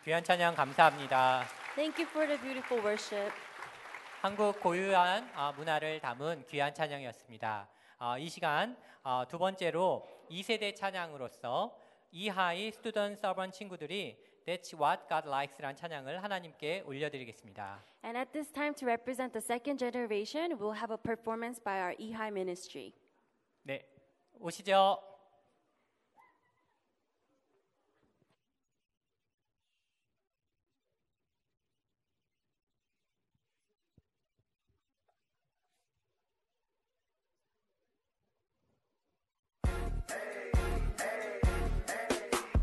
귀한 찬양 감사합니다. Thank you for the beautiful worship. 한국 고유한 아, 문화를 담은 귀한 찬양이었습니다. 아, 이 시간 아, 두 번째로 2세대 찬양으로서 이하이 스튜던 서번 친구들이 That's What God Likes라는 찬양을 하나님께 올려드리겠습니다. And at this time, to represent the second generation, we'll have a performance by our Ehi ministry. 네, 오시죠.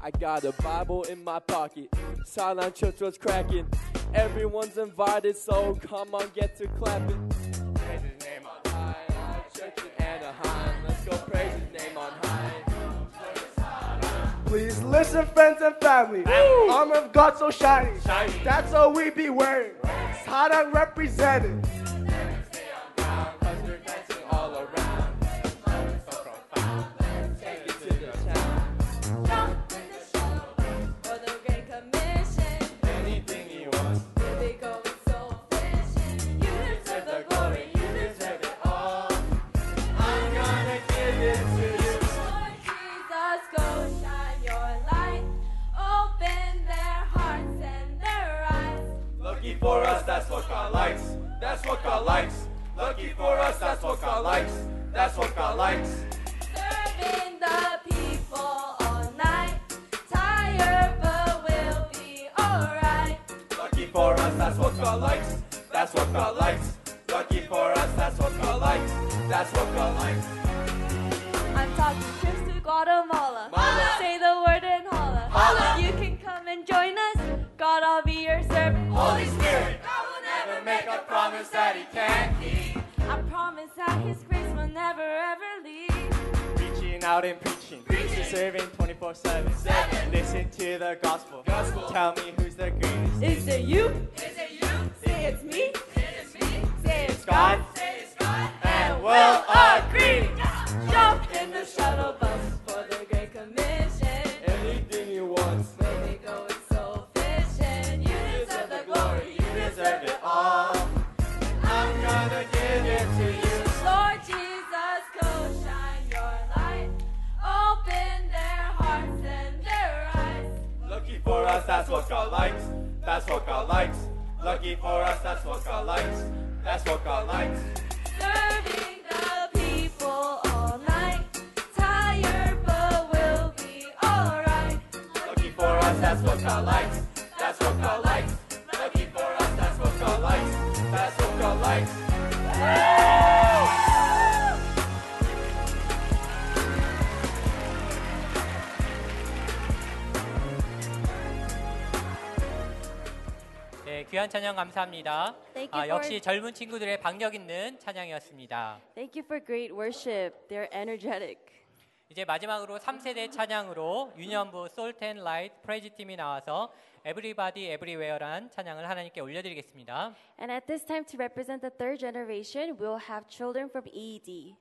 I got a Bible in my pocket. Silent church was cracking. Everyone's invited, so come on, get to clapping. Praise his name on high. Church in Anaheim. Let's go praise his name on high. Please listen, friends and family. Armor of God so shiny. That's all we be wearing. Sarang represented. That's what God 찬양 감사합니다. Thank you 아, for- 역시 젊은 친구들의 박력 있는 찬양이었습니다. Thank you for great worship. They're energetic. 이제 마지막으로 3세대 찬양으로 유년부 솔텐 라이트 프레이즈 팀이 나와서 Everybody Everywhere란 찬양을 하나님께 올려드리겠습니다. And at this time, to represent the third generation, we'll have children from E EED.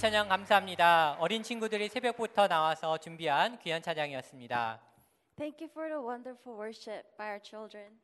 찬양 감사합니다. 어린 친구들이 새벽부터 나와서 준비한 귀한 찬양이었습니다. Thank you for the wonderful worship by our children.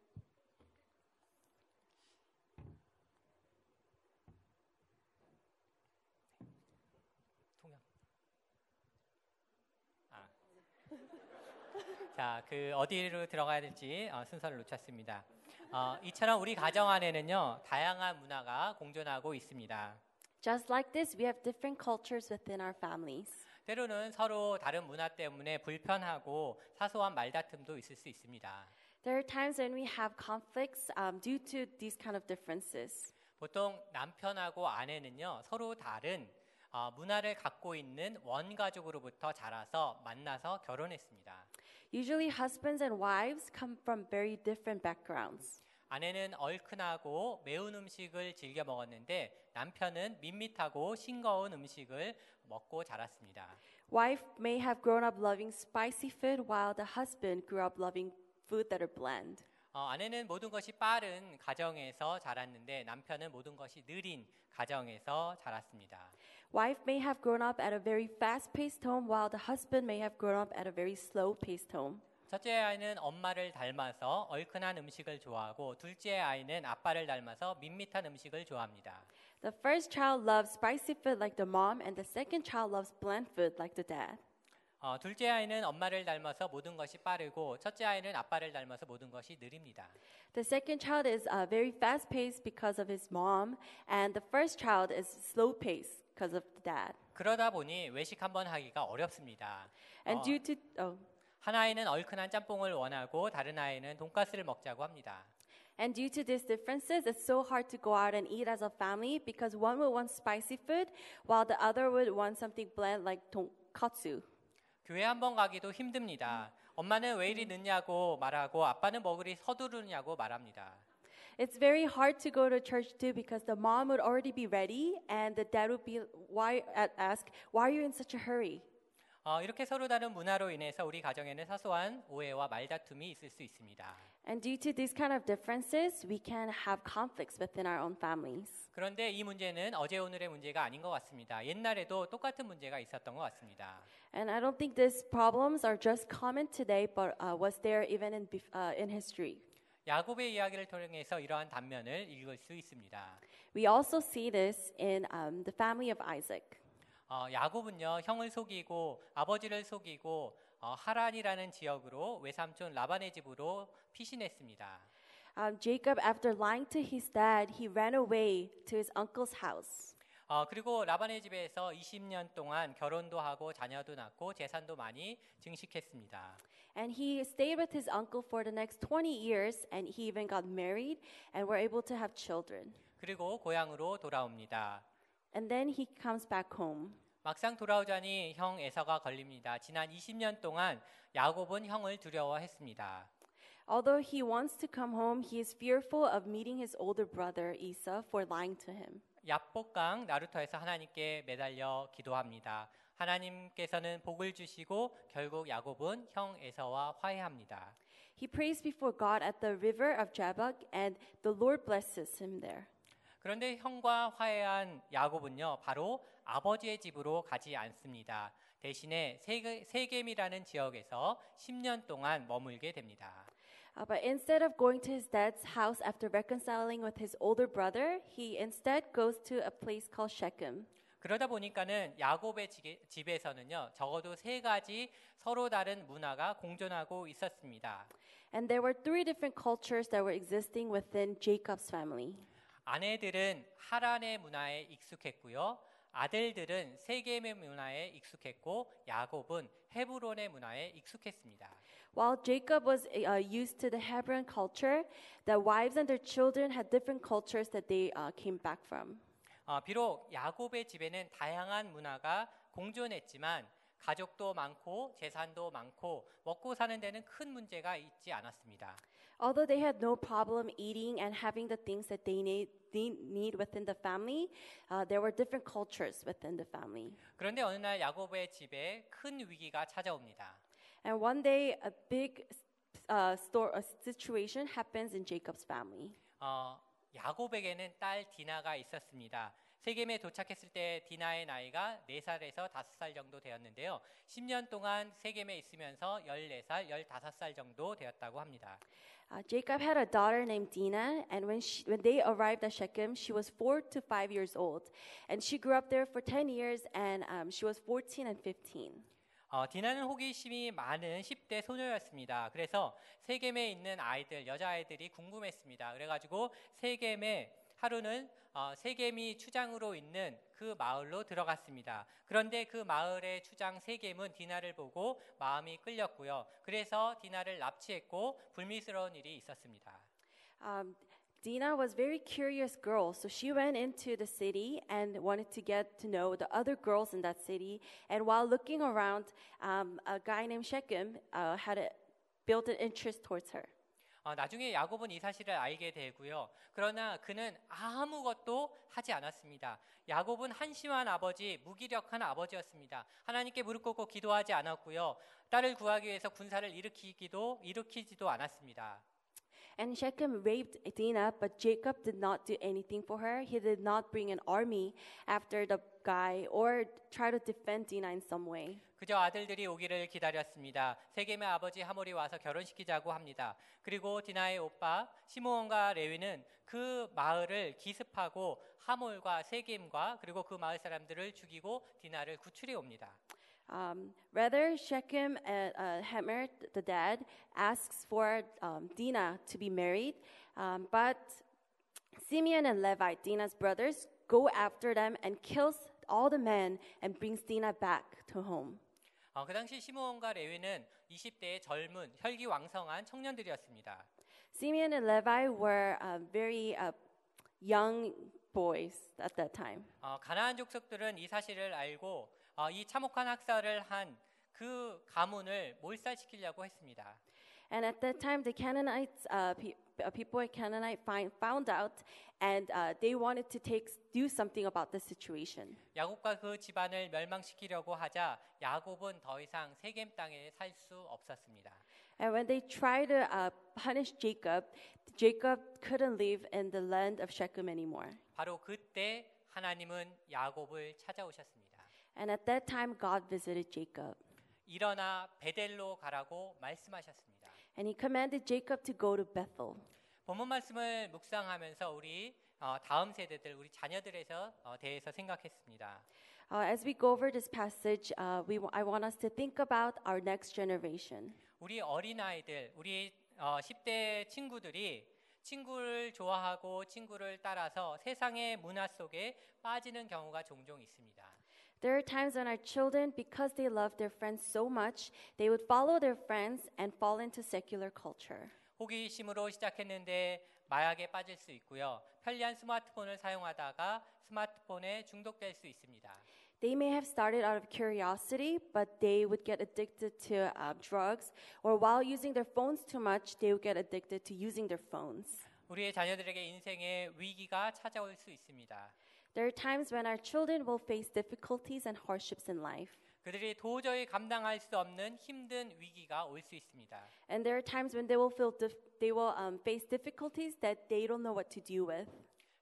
자, 그 어디로 들어가야 될지 어, 순서를 놓쳤습니다. 어, 이처럼 우리 가정 안에는요 다양한 문화가 공존하고 있습니다. Just like this, we have different cultures within our families. 때로는 서로 다른 문화 때문에 불편하고 사소한 말다툼도 있을 수 있습니다. There are times when we have conflicts um, due to these kind of differences. 보통 남편하고 아내는요 서로 다른 어, 문화를 갖고 있는 원가족으로부터 자라서 만나서 결혼했습니다. Usually, husbands and wives come from very different backgrounds. 아내는 얼큰하고 매운 음식을 즐겨 먹었는데 남편은 밋밋하고 싱거운 음식을 먹고 자랐습니다. Wife may have grown up loving spicy food, while the husband grew up loving food that are bland. 어, 아내는 모든 것이 빠른 가정에서 자랐는데 남편은 모든 것이 느린 가정에서 자랐습니다. Wife may have grown up at a very fast-paced home, while the husband may have grown up at a very slow-paced home. 첫째 아이는 엄마를 닮아서 얼큰한 음식을 좋아하고 둘째 아이는 아빠를 닮아서 밋밋한 음식을 좋아합니다. The first child loves spicy food like the mom, and the second child loves bland food like the dad. 어, 둘째 아이는 엄마를 닮아서 모든 것이 빠르고 첫째 아이는 아빠를 닮아서 모든 것이 느립니다. The second child is uh, very fast-paced because of his mom, and the first child is slow-paced because of the dad. 그러다 보니 외식 한번 하기가 어렵습니다. And 어, due to oh, 한 아이는 얼큰한 짬뽕을 원하고 다른 아이는 돈가스를 먹자고 합니다. and due to these differences, it's so hard to go out and eat as a family because one would want spicy food, while the other would want something bland like tonkatsu. 교회 한 번 가기도 힘듭니다. 엄마는 왜 이리 늦냐고 말하고 아빠는 뭐 그리 서두르냐고 말합니다. It's very hard to go to church too because the mom would already be ready and the dad would be why ask why are you in such a hurry? 어, 이렇게 서로 다른 문화로 인해서 우리 가정에는 사소한 오해와 말다툼이 있을 수 있습니다. And due to these kind of differences, we can have conflicts within our own families. 그런데 이 문제는 어제 오늘의 문제가 아닌 것 같습니다. 옛날에도 똑같은 문제가 있었던 것 같습니다. And I don't think these problems are just common today, but uh, was there even in uh, in history. 야곱의 이야기를 통해서 이러한 단면을 읽을 수 있습니다. We also see this in um, the family of Isaac. 어, 야곱은요 형을 속이고 아버지를 속이고 어, 하란이라는 지역으로 외삼촌 라반의 집으로 피신했습니다. Um, Jacob, after lying to his dad, he ran away to his uncle's house. 어, 그리고 라반의 집에서 20년 동안 결혼도 하고 자녀도 낳고 재산도 많이 증식했습니다. And he stayed with his uncle for the next 20 years, and he even got married and were able to have children. 그리고 고향으로 돌아옵니다. And then he comes back home. 막상 돌아오자니 형 에서가 걸립니다. 지난 20년 동안 야곱은 형을 두려워했습니다. Although he wants to come home, he is fearful of meeting his older brother Esau for lying to him. 야복강 나루터에서 하나님께 매달려 기도합니다. 하나님께서는 복을 주시고 결국 야곱은 형 에서와 화해합니다. He prays before God at the river of Jabbok, and the Lord blesses him there. 그런데 형과 화해한 야곱은요, 바로 아버지의 집으로 가지 않습니다. 대신에 세겜이라는 지역에서 10년 동안 머물게 됩니다. Uh, but instead of going to his dad's house after reconciling with his older brother, he instead goes to a place called Shechem. 그러다 보니까는 야곱의 지- 집에서는요, 적어도 세 가지 서로 다른 문화가 공존하고 있었습니다. And there were three different cultures that were existing within Jacob's family. 아내들은 하란의 문화에 익숙했고요. 아들들은 세겜의 문화에 익숙했고 야곱은 헤브론의 문화에 익숙했습니다. While Jacob was uh, used to the Hebron culture, the wives and their children had different cultures that they uh, came back from. 어, 비록 야곱의 집에는 다양한 문화가 공존했지만 가족도 많고 재산도 많고 먹고 사는 데는 큰 문제가 있지 않았습니다. Although they had no problem eating and having the things that they need, they need within the family, uh, there were different cultures within the family. 그런데 어느 날 야곱의 집에 큰 위기가 찾아옵니다. And one day, a big uh, store, a situation happens in Jacob's family. 어, 야곱에게는 딸 디나가 있었습니다. 세겜에 도착했을 때 디나의 나이가 4살에서 5살 정도 되었는데요. 10년 동안 세겜에 있으면서 14살, 15살 정도 되었다고 합니다. Uh, Jacob had a daughter named Dinah, and when, she, when they arrived at Shechem, she was four to five years old. And she grew up there for 10 years, and um, she was 14 and 15. 어, 디나는 호기심이 많은 10대 소녀였습니다. 그래서 세겜에 있는 아이들, 여자아이들이 궁금했습니다. 그래가지고 세겜에 하루는 어, 세겜이 추장으로 있는 그 마을로 들어갔습니다. 그런데 그 마을의 추장 세겜은 디나를 보고 마음이 끌렸고요. 그래서 디나를 납치했고 불미스러운 일이 있었습니다. Um, Dina was a very curious girl, so she went into the city and wanted to get to know the other girls in that city. And while looking around, um, a guy named Shechem uh, had a, built an interest towards her. 어, 나중에 야곱은 이 사실을 알게 되고요. 그러나 그는 아무것도 하지 않았습니다. 야곱은 한심한 아버지, 무기력한 아버지였습니다. 하나님께 무릎 꿇고 기도하지 않았고요. 딸을 구하기 위해서 군사를 일으키기도 일으키지도 않았습니다. And Shechem raped Dinah, but Jacob did not do anything for her. He did not bring an army after the guy or try to defend Dinah in some way. 그저 아들들이 오기를 기다렸습니다. 세겜의 아버지 하몰이 와서 결혼시키자고 합니다. 그리고 디나의 오빠 시므온과 레위는 그 마을을 기습하고 하몰과 세겜과 그리고 그 마을 사람들을 죽이고 디나를 구출해 옵니다. Um, rather, Shechem, uh, uh, Hammer, the dad, asks for um, Dinah to be married, um, but Simeon and Levi, Dinah's brothers, go after them and kills all the men and brings Dinah back to home. 어, 그 당시 시므온과 레위는 20대의 젊은 혈기왕성한 청년들이었습니다. Simeon and Levi were uh, very uh, young boys at that time. 어, 가나안 족속들은 이 사실을 알고 어, 이 참혹한 학살을 한 그 가문을 몰살시키려고 했습니다. And at that time, the Canaanites, uh, pe- uh, people at Canaanite find, found out, and uh, they wanted to take do something about the situation. 야곱과 그 집안을 멸망시키려고 하자 야곱은 더 이상 세겜 땅에 살 수 없었습니다. And when they tried to uh, punish Jacob, Jacob couldn't live in the land of Shechem anymore. 바로 그때 하나님은 야곱을 찾아오셨습니다. And at that time, God visited Jacob. 일어나 베델로 가라고 말씀하셨습니다. And he commanded Jacob to go to Bethel. 본문 말씀을 묵상하면서 우리 어, 다음 세대들, 우리 자녀들에서 어, 대해서 생각했습니다. Uh, as we go over this passage, uh, we, I want us to think about our next generation. 우리 어린 아이들, 우리 어, 10대 친구들이 친구를 좋아하고 친구를 따라서 세상의 문화 속에 빠지는 경우가 종종 있습니다. There are times when our children, because they love their friends so much, they would follow their friends and fall into secular culture. 호기심으로 시작했는데 마약에 빠질 수 있고요. 편리한 스마트폰을 사용하다가 스마트폰에 중독될 수 있습니다. They may have started out of curiosity, but they would get addicted to uh, drugs, or while using their phones too much, they would get addicted to using their phones. 우리의 자녀들에게 인생의 위기가 찾아올 수 있습니다. There are times when our children will face difficulties and hardships in life. 그들이 도저히 감당할 수 없는 힘든 위기가 올 수 있습니다. And there are times when they will feel dif- they will um, face difficulties that they don't know what to do with.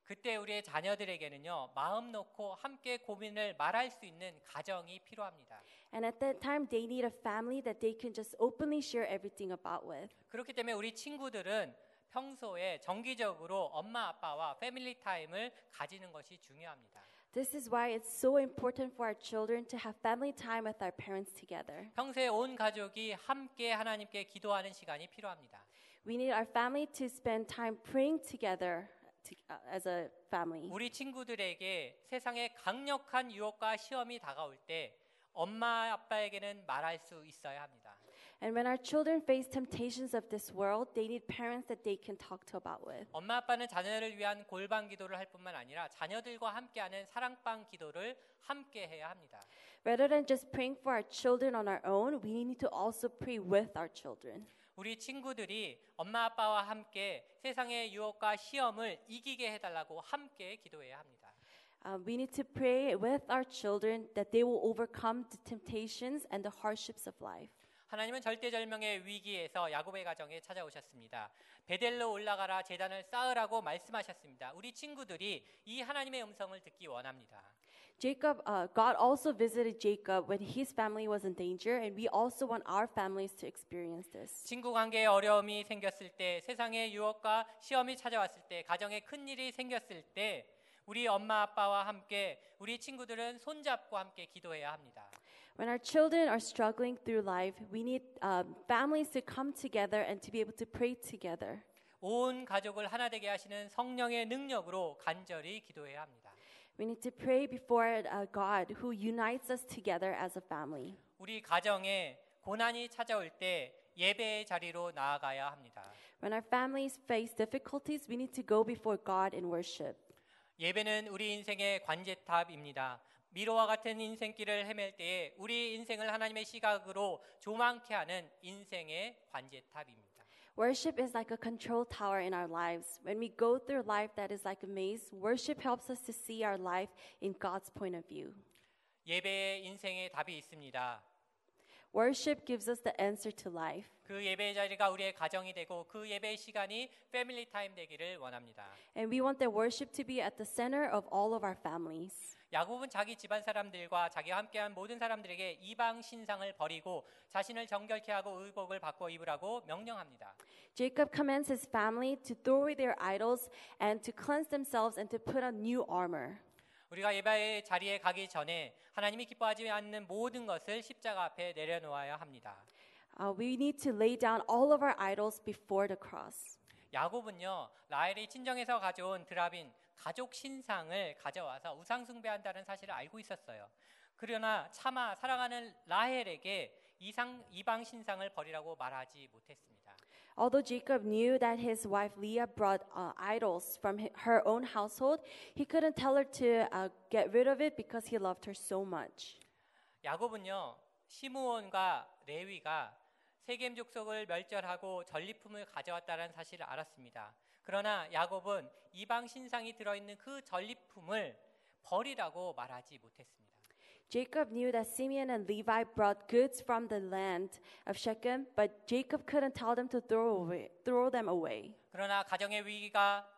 그때 우리의 자녀들에게는요 마음 놓고 함께 고민을 말할 수 있는 가정이 필요합니다. And at that time, they need a family that they can just openly share everything about with. 그렇기 때문에 우리 친구들은 평소에 정기적으로 엄마 아빠와 패밀리 타임을 가지는 것이 중요합니다. This is why it's so important for our children to have family time with our parents together. 평소에 온 가족이 함께 하나님께 기도하는 시간이 필요합니다. We need our family to spend time praying together to, uh, as a family. 우리 친구들에게 세상의 강력한 유혹과 시험이 다가올 때 엄마 아빠에게는 말할 수 있어야 합니다. And when our children face temptations of this world, they need parents that they can talk to about with. 엄마 아빠는 자녀를 위한 골방 기도를 할 뿐만 아니라 자녀들과 함께하는 사랑방 기도를 함께 해야 합니다. Rather than just praying for our children on our own, we need to also pray with our children. 우리 친구들이 엄마 아빠와 함께 세상의 유혹과 시험을 이기게 해달라고 함께 기도해야 합니다. Uh, we need to pray with our children that they will overcome the temptations and the hardships of life. 하나님은 절대절명의 위기에서 야곱의 가정에 찾아오셨습니다. 베델로 올라가라 재단을 쌓으라고 말씀하셨습니다. 우리 친구들이 이 하나님의 음성을 듣기 원합니다. Jacob, uh, God also visited Jacob when his family was in danger, and we also want our families to experience this. 친구 관계에 어려움이 생겼을 때, 세상의 유혹과 시험이 찾아왔을 때, 가정에 큰 일이 생겼을 때 우리 엄마 아빠와 함께 우리 친구들은 손잡고 함께 기도해야 합니다. When our children are struggling through life, we need um, families to come together and to be able to pray together. 온 가족을 하나 되게 하시는 성령의 능력으로 간절히 기도해야 합니다. We need to pray before uh, God who unites us together as a family. 우리 가정에 고난이 찾아올 때 예배의 자리로 나아가야 합니다. When our families face difficulties, we need to go before God in worship. 예배는 우리 인생의 관제탑입니다. 미로와 같은 인생길을 헤맬 때에 우리 인생을 하나님의 시각으로 조망케 하는 인생의 관제탑입니다. Worship is like a control tower in our lives. When we go through life that is like a maze, worship helps us to see our life in God's point of view. 예배에 인생의 답이 있습니다. Worship gives us the answer to life. 그 예배의 자리가 우리의 가정이 되고 그 예배의 시간이 패밀리 타임 되기를 원합니다. And we want that worship to be at the center of all of our families. 야곱은 자기 집안 사람들과 자기와 함께한 모든 사람들에게 이방 신상을 버리고 자신을 정결케 하고 의복을 바꿔 입으라고 명령합니다. Jacob commands his family to throw away their idols and to cleanse themselves and to put on new armor. 우리가 예배의 자리에 가기 전에 하나님이 기뻐하지 않는 모든 것을 십자가 앞에 내려놓아야 합니다. Uh, we need to lay down all of our idols before the cross. 야곱은요 라헬이 친정에서 가져온 드라빈 가족 신상을 가져와서 우상 숭배한다는 사실을 알고 있었어요. 그러나 차마 사랑하는 라헬에게 이상 이방 신상을 버리라고 말하지 못했습니다. Although Jacob knew that his wife Leah brought uh, idols from her own household, he couldn't tell her to uh, get rid of it because he loved her so much. 야곱은요 시므온과 레위가 세겜 족속을 멸절하고 전리품을 가져왔다는 사실을 알았습니다. 그러나 야곱은 이방 신상이 들어있는 그 전리품을 버리라고 말하지 못했습니다. Jacob knew that Simeon and Levi brought goods from the land of Shechem, but Jacob couldn't tell them to throw, away, throw them away. 그러나 가정의 위기가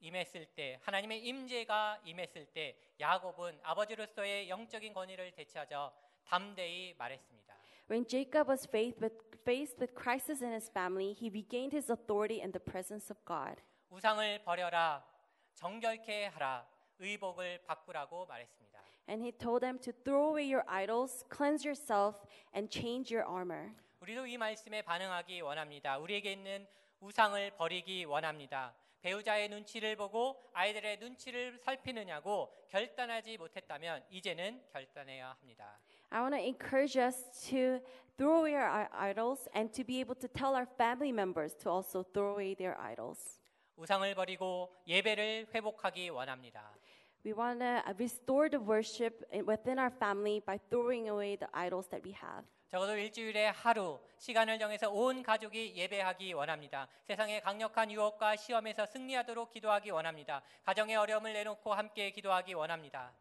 임했을 때 하나님의 임재가 임했을 때 야곱은 아버지로서의 영적인 권위를 되찾아 담대히 말했습니다. When Jacob was faced with, faced with crisis in his family, he regained his authority in the presence of God. 우상을 버려라 정결케 하라 의복을 바꾸라고 말했습니다. And he told them to throw away your idols, cleanse yourself, and change your armor. 우리도 이 말씀에 반응하기 원합니다. 우리에게 있는 우상을 버리기 원합니다. 배우자의 눈치를 보고 아이들의 눈치를 살피느냐고 결단하지 못했다면 이제는 결단해야 합니다. I want to encourage us to throw away our i- idols and to be able to tell our family members to also throw away their idols. 우상을 버리고 예배를 회복하기 원합니다. We want to restore the worship in- within our family by throwing away the idols that we have. 적어도 일주일에 하루 시간을 정해서 온 가족이 예배하기 원합니다. 세상의 강력한 유혹과 시험에서 승리하도록 기도하기 원합니다. 가정의 어려움을 내놓고 함께 기도하기 원합니다.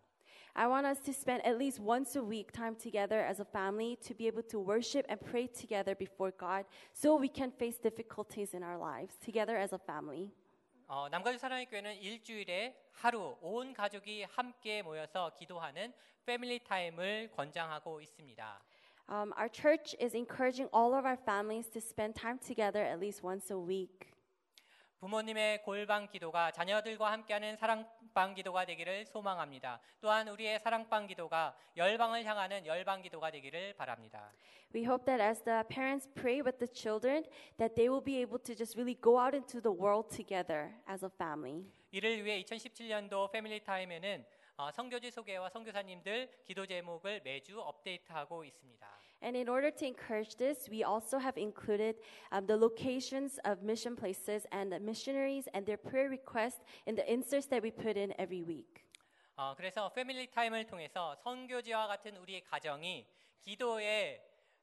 I want us to spend at least once a week time together as a family to be able to worship and pray together before God so we can face difficulties in our lives together as a family. 어, 남가주 사랑의 교회는 일주일에 하루 온 가족이 함께 모여서 기도하는 패밀리 타임을 권장하고 있습니다. Um, our church is encouraging all of our families to spend time together at least once a week. 부모님의 골방 기도가 자녀들과 함께하는 사랑방 기도가 되기를 소망합니다. 또한 우리의 사랑방 기도가 열방을 향하는 열방 기도가 되기를 바랍니다. We hope that as the parents pray with the children, that they will be able to just really go out into the world together as a family. 이를 위해 2017년도 패밀리 타임에는 어, 성교지 소개와 선교사님들 기도 제목을 매주 업데이트하고 있습니다. And in order to encourage this, we also have included um, the locations of mission places and the missionaries and their prayer requests in the inserts that we put in every week. 어, 그래서 패밀리 타임을 통해서 선교지와 같은 우리의 가정이 기도의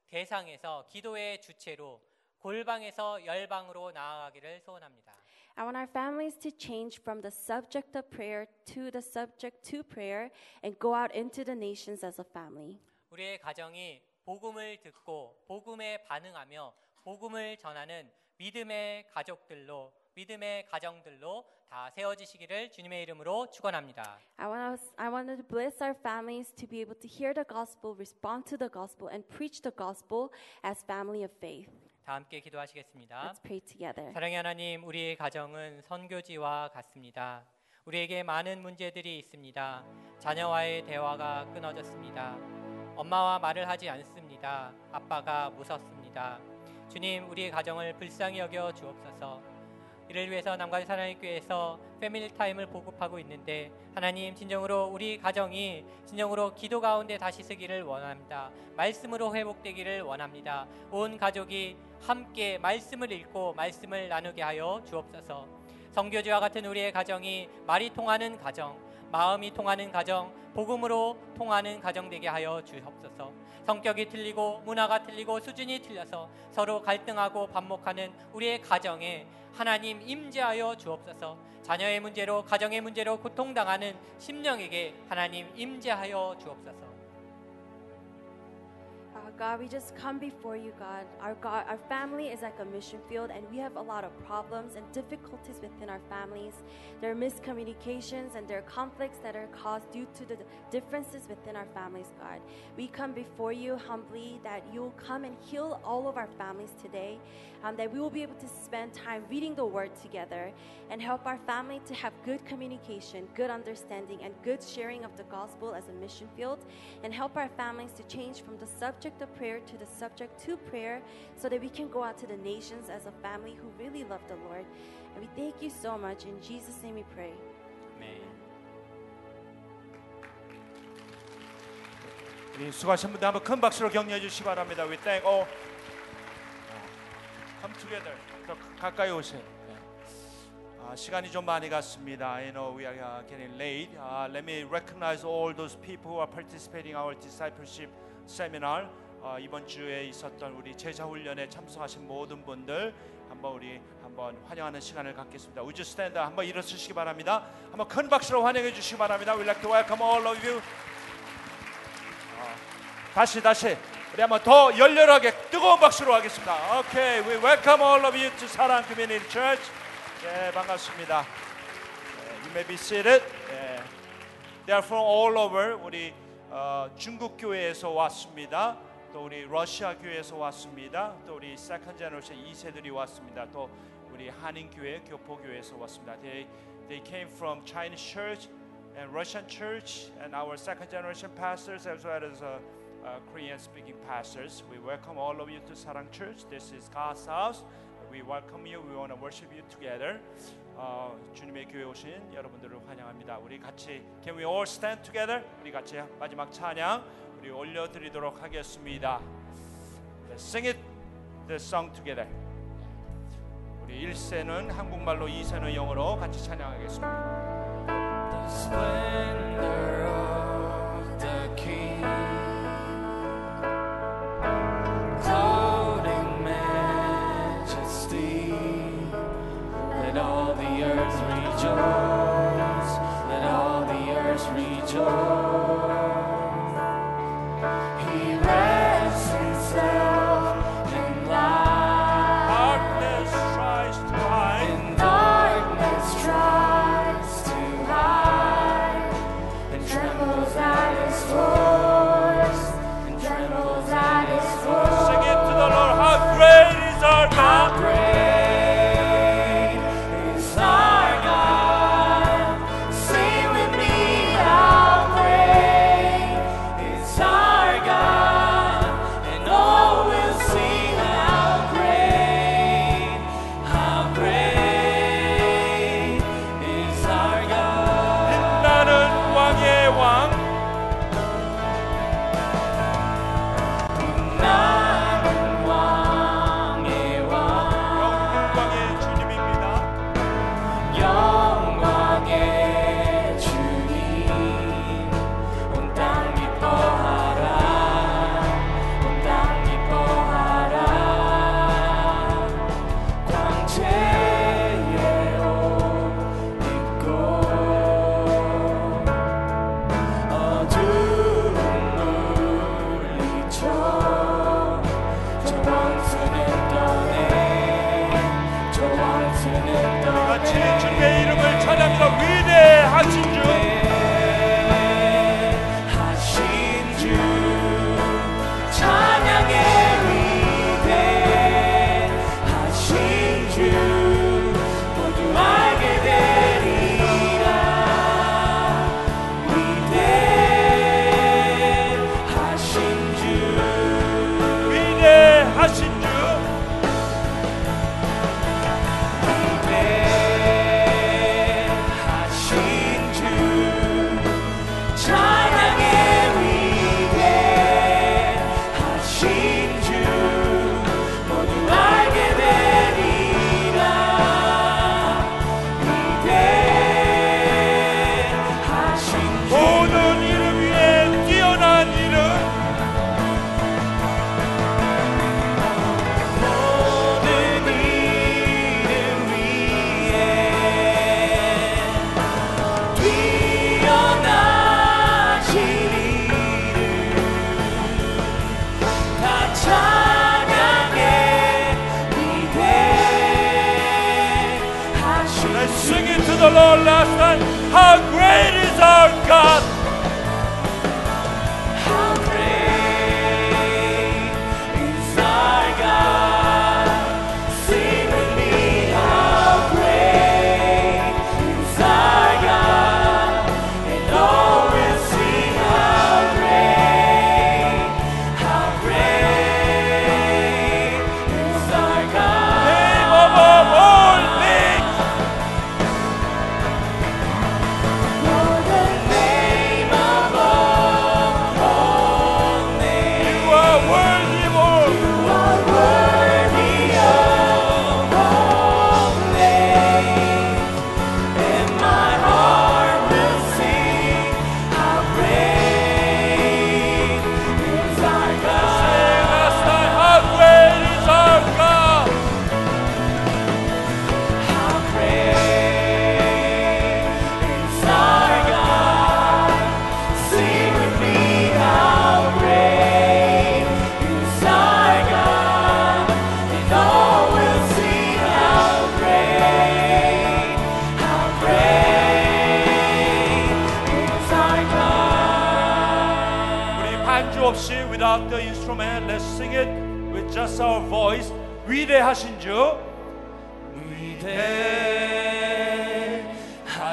대상에서 기도의 주체로 골방에서 열방으로 나아가기를 소원합니다. I want our families to change from the subject of prayer to the subject to prayer and go out into the nations as a family. 우리의 가정이 복음을 듣고 복음에 반응하며 복음을 전하는 믿음의 가족들로 믿음의 가정들로 다 세워지시기를 주님의 이름으로 축원합니다. I want us, I want to bless our families to be able to hear the gospel, respond to the gospel, and preach the gospel as family of faith. 다 함께 기도하시겠습니다. Let's pray together. 사랑의 하나님, 우리의 가정은 선교지와 같습니다. 우리에게 많은 문제들이 있습니다. 자녀와의 대화가 끊어졌습니다. 엄마와 말을 하지 않습니다. 아빠가 무섭습니다. 주님, 우리의 가정을 불쌍히 여겨 주옵소서. 이를 위해서 남가주 사랑의 교회에서 패밀리 타임을 보급하고 있는데 하나님 진정으로 우리 가정이 진정으로 기도 가운데 다시 서기를 원합니다. 말씀으로 회복되기를 원합니다. 온 가족이 함께 말씀을 읽고 말씀을 나누게 하여 주옵소서. 성교지와 같은 우리의 가정이 말이 통하는 가정, 마음이 통하는 가정, 복음으로 통하는 가정 되게 하여 주옵소서. 성격이 틀리고 문화가 틀리고 수준이 틀려서 서로 갈등하고 반목하는 우리의 가정에 하나님 임재하여 주옵소서. 자녀의 문제로 가정의 문제로 고통당하는 심령에게 하나님 임재하여 주옵소서. Uh, God, we just come before you, God. Our God, our family is like a mission field, and we have a lot of problems and difficulties within our families. There are miscommunications and there are conflicts that are caused due to the differences within our families, God. We come before you humbly that you will come and heal all of our families today, um, that we will be able to spend time reading the Word together and help our family to have good communication, good understanding, and good sharing of the gospel as a mission field, and help our families to change from the subject of prayer to the subject to prayer so that we can go out to the nations as a family who really love the Lord. And we thank you so much. In Jesus' name we pray. 아멘. 우리 수고하신 분들 한번 큰 박수로 격려해 주시기 바랍니다. We thank all. Come together. 더 가까이 오세요. 네. 아, 시간이 좀 많이 갔습니다. I know we are uh, getting late. Uh, let me recognize all those people who are participating in our discipleship 어, 이번 주에 있었던 우리 제자 훈련에 참석하신 모든 분들 한번 우리 한번 환영하는 시간을 갖겠습니다. Stand up? 한번 일어서시기 바랍니다. 한번 큰 박수로 환영해 주시기 바랍니다. We'd like to welcome all of you. 어, 다시 다시 우리 한번 더 열렬하게 뜨거운 박수로 하겠습니다. Okay, we welcome all of you to 사랑 Community Church. 예, 반갑습니다. 예, you may be seated. 예, they are from all over. 우리 어, 중국 교회에서 왔습니다. 또 우리 러시아 교회에서 왔습니다. 또 우리 세컨 제너레이션 2세들이 왔습니다. 또 우리 한인 교회, 교포 교회에서 왔습니다. They they came from Chinese church and Russian church and our second generation pastors as well as uh, uh, Korean speaking pastors. We welcome all of you to Sarang Church. This is God's house. We welcome you. We want to worship you together. 어, 주님의 교회 오신 여러분들을 환영합니다. 우리 같이 Can we all stand together? 우리 같이 마지막 찬양 우리 올려드리도록 하겠습니다. Let's sing it, the song together. 우리 1세는 한국말로 2세는 영어로 같이 찬양하겠습니다.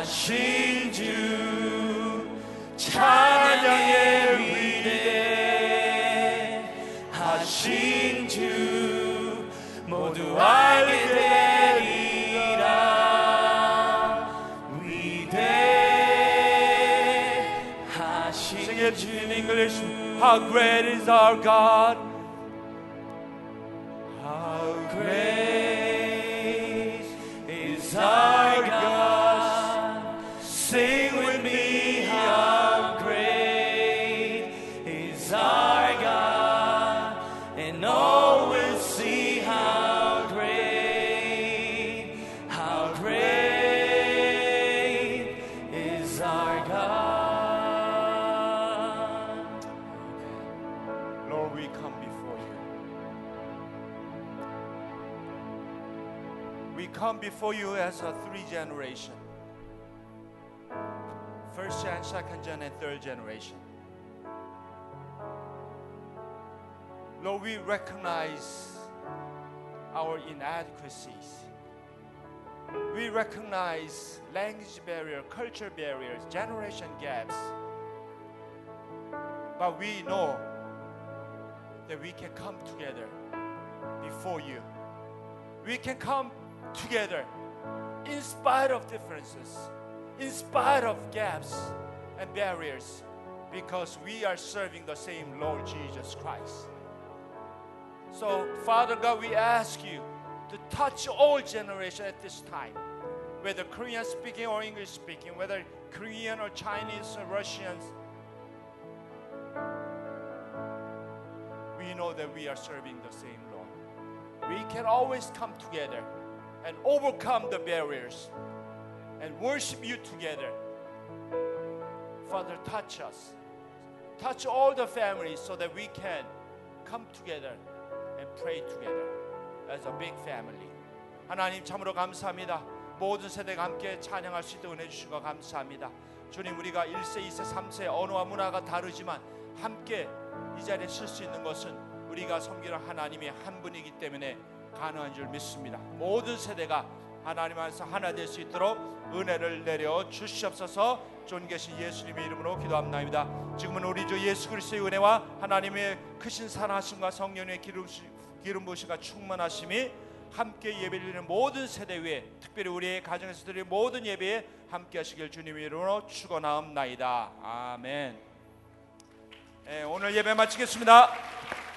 하신 주 찬양의 위대 하신 주 모두 알게 되리라. 위대하신 주. How great is our God? for you as a three generation first gen, second gen, and third generation. Lord, we recognize our inadequacies. We recognize language barrier, culture barriers, generation gaps. But we know that we can come together before you. We can come together in spite of differences, in spite of gaps and barriers, because we are serving the same Lord Jesus Christ. So, Father God, we ask you to touch all generation at this time, whether Korean speaking or English speaking, whether Korean or Chinese or Russians. We know that we are serving the same Lord. We can always come together and overcome the barriers and worship you together. Father, touch us. Touch all the families so that we can come together and pray together as a big family. 하나님 참으로 감사합니다. 모든 세대가 함께 찬양할 수 있도록 은혜 주신 거 감사합니다. 주님 우리가 1세, 2세, 3세 언어와 문화가 다르지만 함께 이 자리에 설 수 있는 것은 우리가 섬기는 하나님이 한 분이기 때문에 가능한 줄 믿습니다. 모든 세대가 하나님 안에서 하나 될 수 있도록 은혜를 내려 주시옵소서 존귀하신 예수님의 이름으로 기도합나이다. 지금은 우리 주 예수 그리스도의 은혜와 하나님의 크신 사랑하심과 성령의 기름, 기름 부으심과 충만하심이 함께 예배를 드리는 모든 세대 위에 특별히 우리의 가정에서 드리는 모든 예배에 함께 하시길 주님의 이름으로 축원하옵나이다. 아멘. 예, 오늘 예배 마치겠습니다.